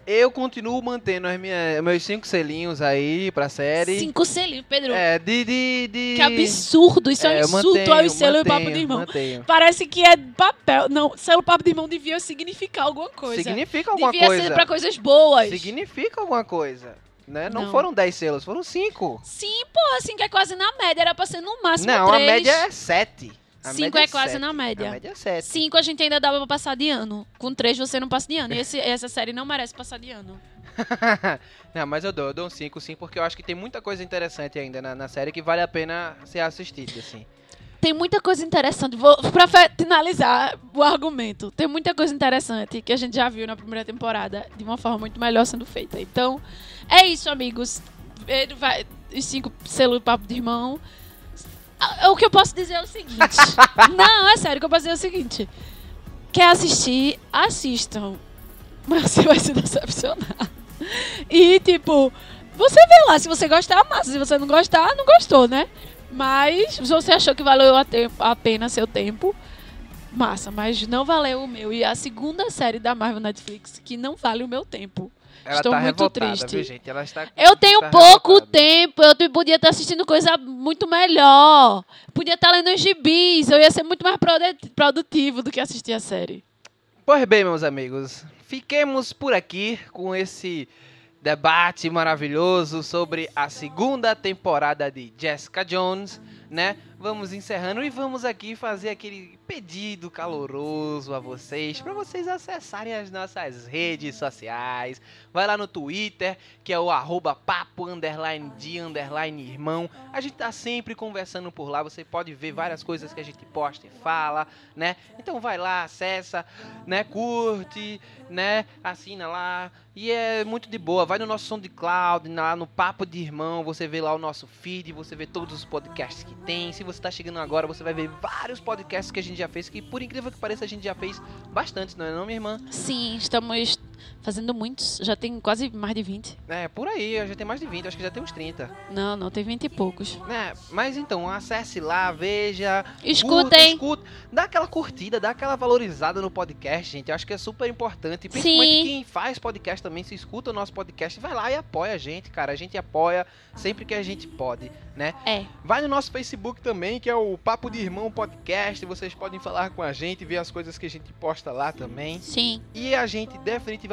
Eu continuo mantendo as minhas, meus cinco selinhos aí pra série. Cinco selinhos, Pedro. É, de. de, de... Que absurdo, isso é, É, um insulto mantenho, ao selo e papo de irmão. mantenho. Parece que é papel. Não, selo papo de irmão devia significar alguma coisa. Significa alguma devia coisa. ser pra coisas boas. Significa alguma coisa. Né? Não, Não. foram 10 selos, foram 5. Sim, pô, assim que é quase na média. Era pra ser no máximo Não, três. a média é 7. Cinco é quase na média. A média é 7. Cinco a gente ainda dava pra passar de ano. Com três você não passa de ano. E esse- essa série não merece passar de ano. não, mas eu dou, eu dou um 5 sim, porque eu acho que tem muita coisa interessante ainda na, na série que vale a pena ser assistida, assim. Tem muita coisa interessante. Vou, pra finalizar o argumento, tem muita coisa interessante que a gente já viu na primeira temporada de uma forma muito melhor sendo feita. Então, é isso, amigos. Ele vai, os cinco selos do papo de irmão. Ah, O que eu posso dizer é o seguinte. Não, é sério, o que eu posso dizer é o seguinte. Quer assistir? Assistam. Mas você vai se decepcionar. E, tipo, você vê lá. Se você gostar, massa. Se você não gostar, não gostou, né? Mas se você achou que valeu a, te- a pena seu tempo, massa. Mas não valeu o meu. E a segunda série da Marvel Netflix que não vale o meu tempo. Ela Estou tá muito triste. viu, gente? Ela está Eu tenho está pouco revoltada. tempo, eu podia estar assistindo coisa muito melhor. Podia estar lendo os gibis, eu ia ser muito mais produ- produtivo do que assistir a série. Pois bem, meus amigos, fiquemos por aqui com esse debate maravilhoso sobre a segunda temporada de Jessica Jones, né? Vamos encerrando e vamos aqui fazer aquele pedido caloroso a vocês, para vocês acessarem as nossas redes sociais. Vai lá no Twitter, que é o arroba papo underline de underline irmão. A gente tá sempre conversando por lá, você pode ver várias coisas que a gente posta e fala, né? Então vai lá, acessa, né? Curte, né? Assina lá. E é muito de boa. Vai no nosso SoundCloud, lá no Papo de Irmão, você vê lá o nosso feed, você vê todos os podcasts que tem. Se você tá chegando agora, você vai ver vários podcasts que a gente já fez, que por incrível que pareça, a gente já fez bastante, não é não, minha irmã? Sim, estamos fazendo muitos. Já tem quase mais de 20. É, por aí, já tem mais de 20, acho que já tem uns 30. Não, não, tem 20 e poucos. né? Mas então, acesse lá, veja, curta, Escutem. escuta, dá aquela curtida, dá aquela valorizada no podcast, gente. Eu acho que é super importante. Principalmente Sim. quem faz podcast também, se escuta o nosso podcast, vai lá e apoia a gente, cara. A gente apoia sempre que a gente pode, né? É. Vai no nosso Facebook também, que é o Papo de Irmão Podcast. Vocês podem falar com a gente, ver as coisas que a gente posta lá também. Sim. E a gente definitivamente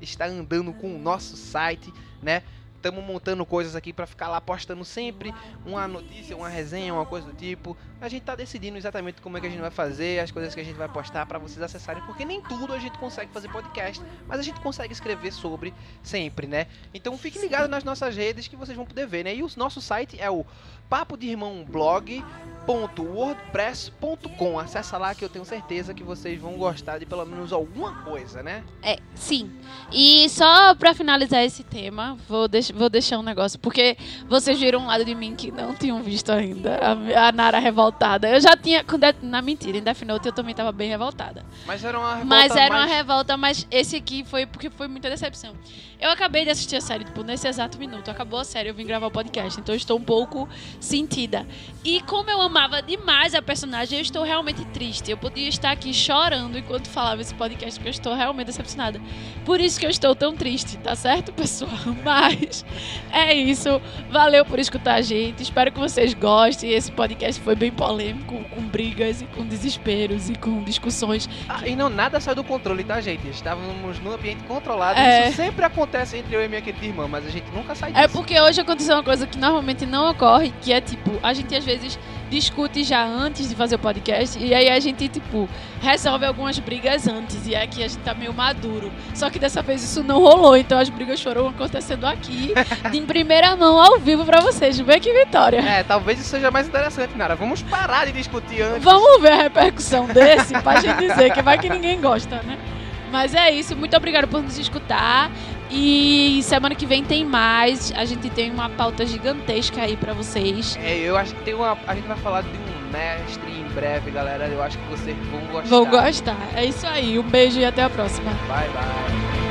está andando com o nosso site, né? Estamos montando coisas aqui para ficar lá postando sempre uma notícia, uma resenha, uma coisa do tipo. A gente tá decidindo exatamente como é que a gente vai fazer, as coisas que a gente vai postar para vocês acessarem, porque nem tudo a gente consegue fazer podcast, mas a gente consegue escrever sobre sempre, né? Então fique ligado nas nossas redes que vocês vão poder ver, né? E o nosso site é o papo de irmão blog.wordpress.com. Acessa lá que eu tenho certeza que vocês vão gostar de pelo menos alguma coisa, né? É, sim. E só pra finalizar esse tema, vou, deix vou deixar um negócio, porque vocês viram um lado de mim que não tinham visto ainda, a, a Nara revoltada. Eu já tinha, na mentira, em Death Note eu também tava bem revoltada. Mas era uma revolta Mas era uma mais- revolta, mas esse aqui foi porque foi muita decepção. Eu acabei de assistir a série, tipo, nesse exato minuto. Acabou a série, eu vim gravar o podcast, então eu estou um pouco sentida. E como eu amava demais a personagem, eu estou realmente triste. Eu podia estar aqui chorando enquanto falava esse podcast, porque eu estou realmente decepcionada. Por isso que eu estou tão triste, tá certo, pessoal? Mas é isso. Valeu por escutar a gente. Espero que vocês gostem. Esse podcast foi bem polêmico, com brigas e com desesperos e com discussões. Ah, e não, nada saiu do controle, tá, gente? Estávamos num ambiente controlado. É. Isso sempre acontece entre eu e minha querida irmã, mas a gente nunca sai disso. É porque hoje aconteceu uma coisa que normalmente não ocorre, que é tipo, a gente às vezes discute já antes de fazer o podcast e aí a gente, tipo, resolve algumas brigas antes e aqui a gente tá meio maduro. Só que dessa vez isso não rolou, então as brigas foram acontecendo aqui, de em primeira mão, ao vivo pra vocês. Vê que vitória! É, talvez isso seja mais interessante, Nara. Vamos parar de discutir antes. Vamos ver a repercussão desse pra gente dizer que vai que ninguém gosta, né? Mas é isso, muito obrigado por nos escutar. E semana que vem tem mais. A gente tem uma pauta gigantesca aí pra vocês. É, eu acho que tem uma. A gente vai falar de um mestre em breve, galera. Eu acho que vocês vão gostar. Vão gostar. É isso aí. Um beijo e até a próxima. Bye, bye.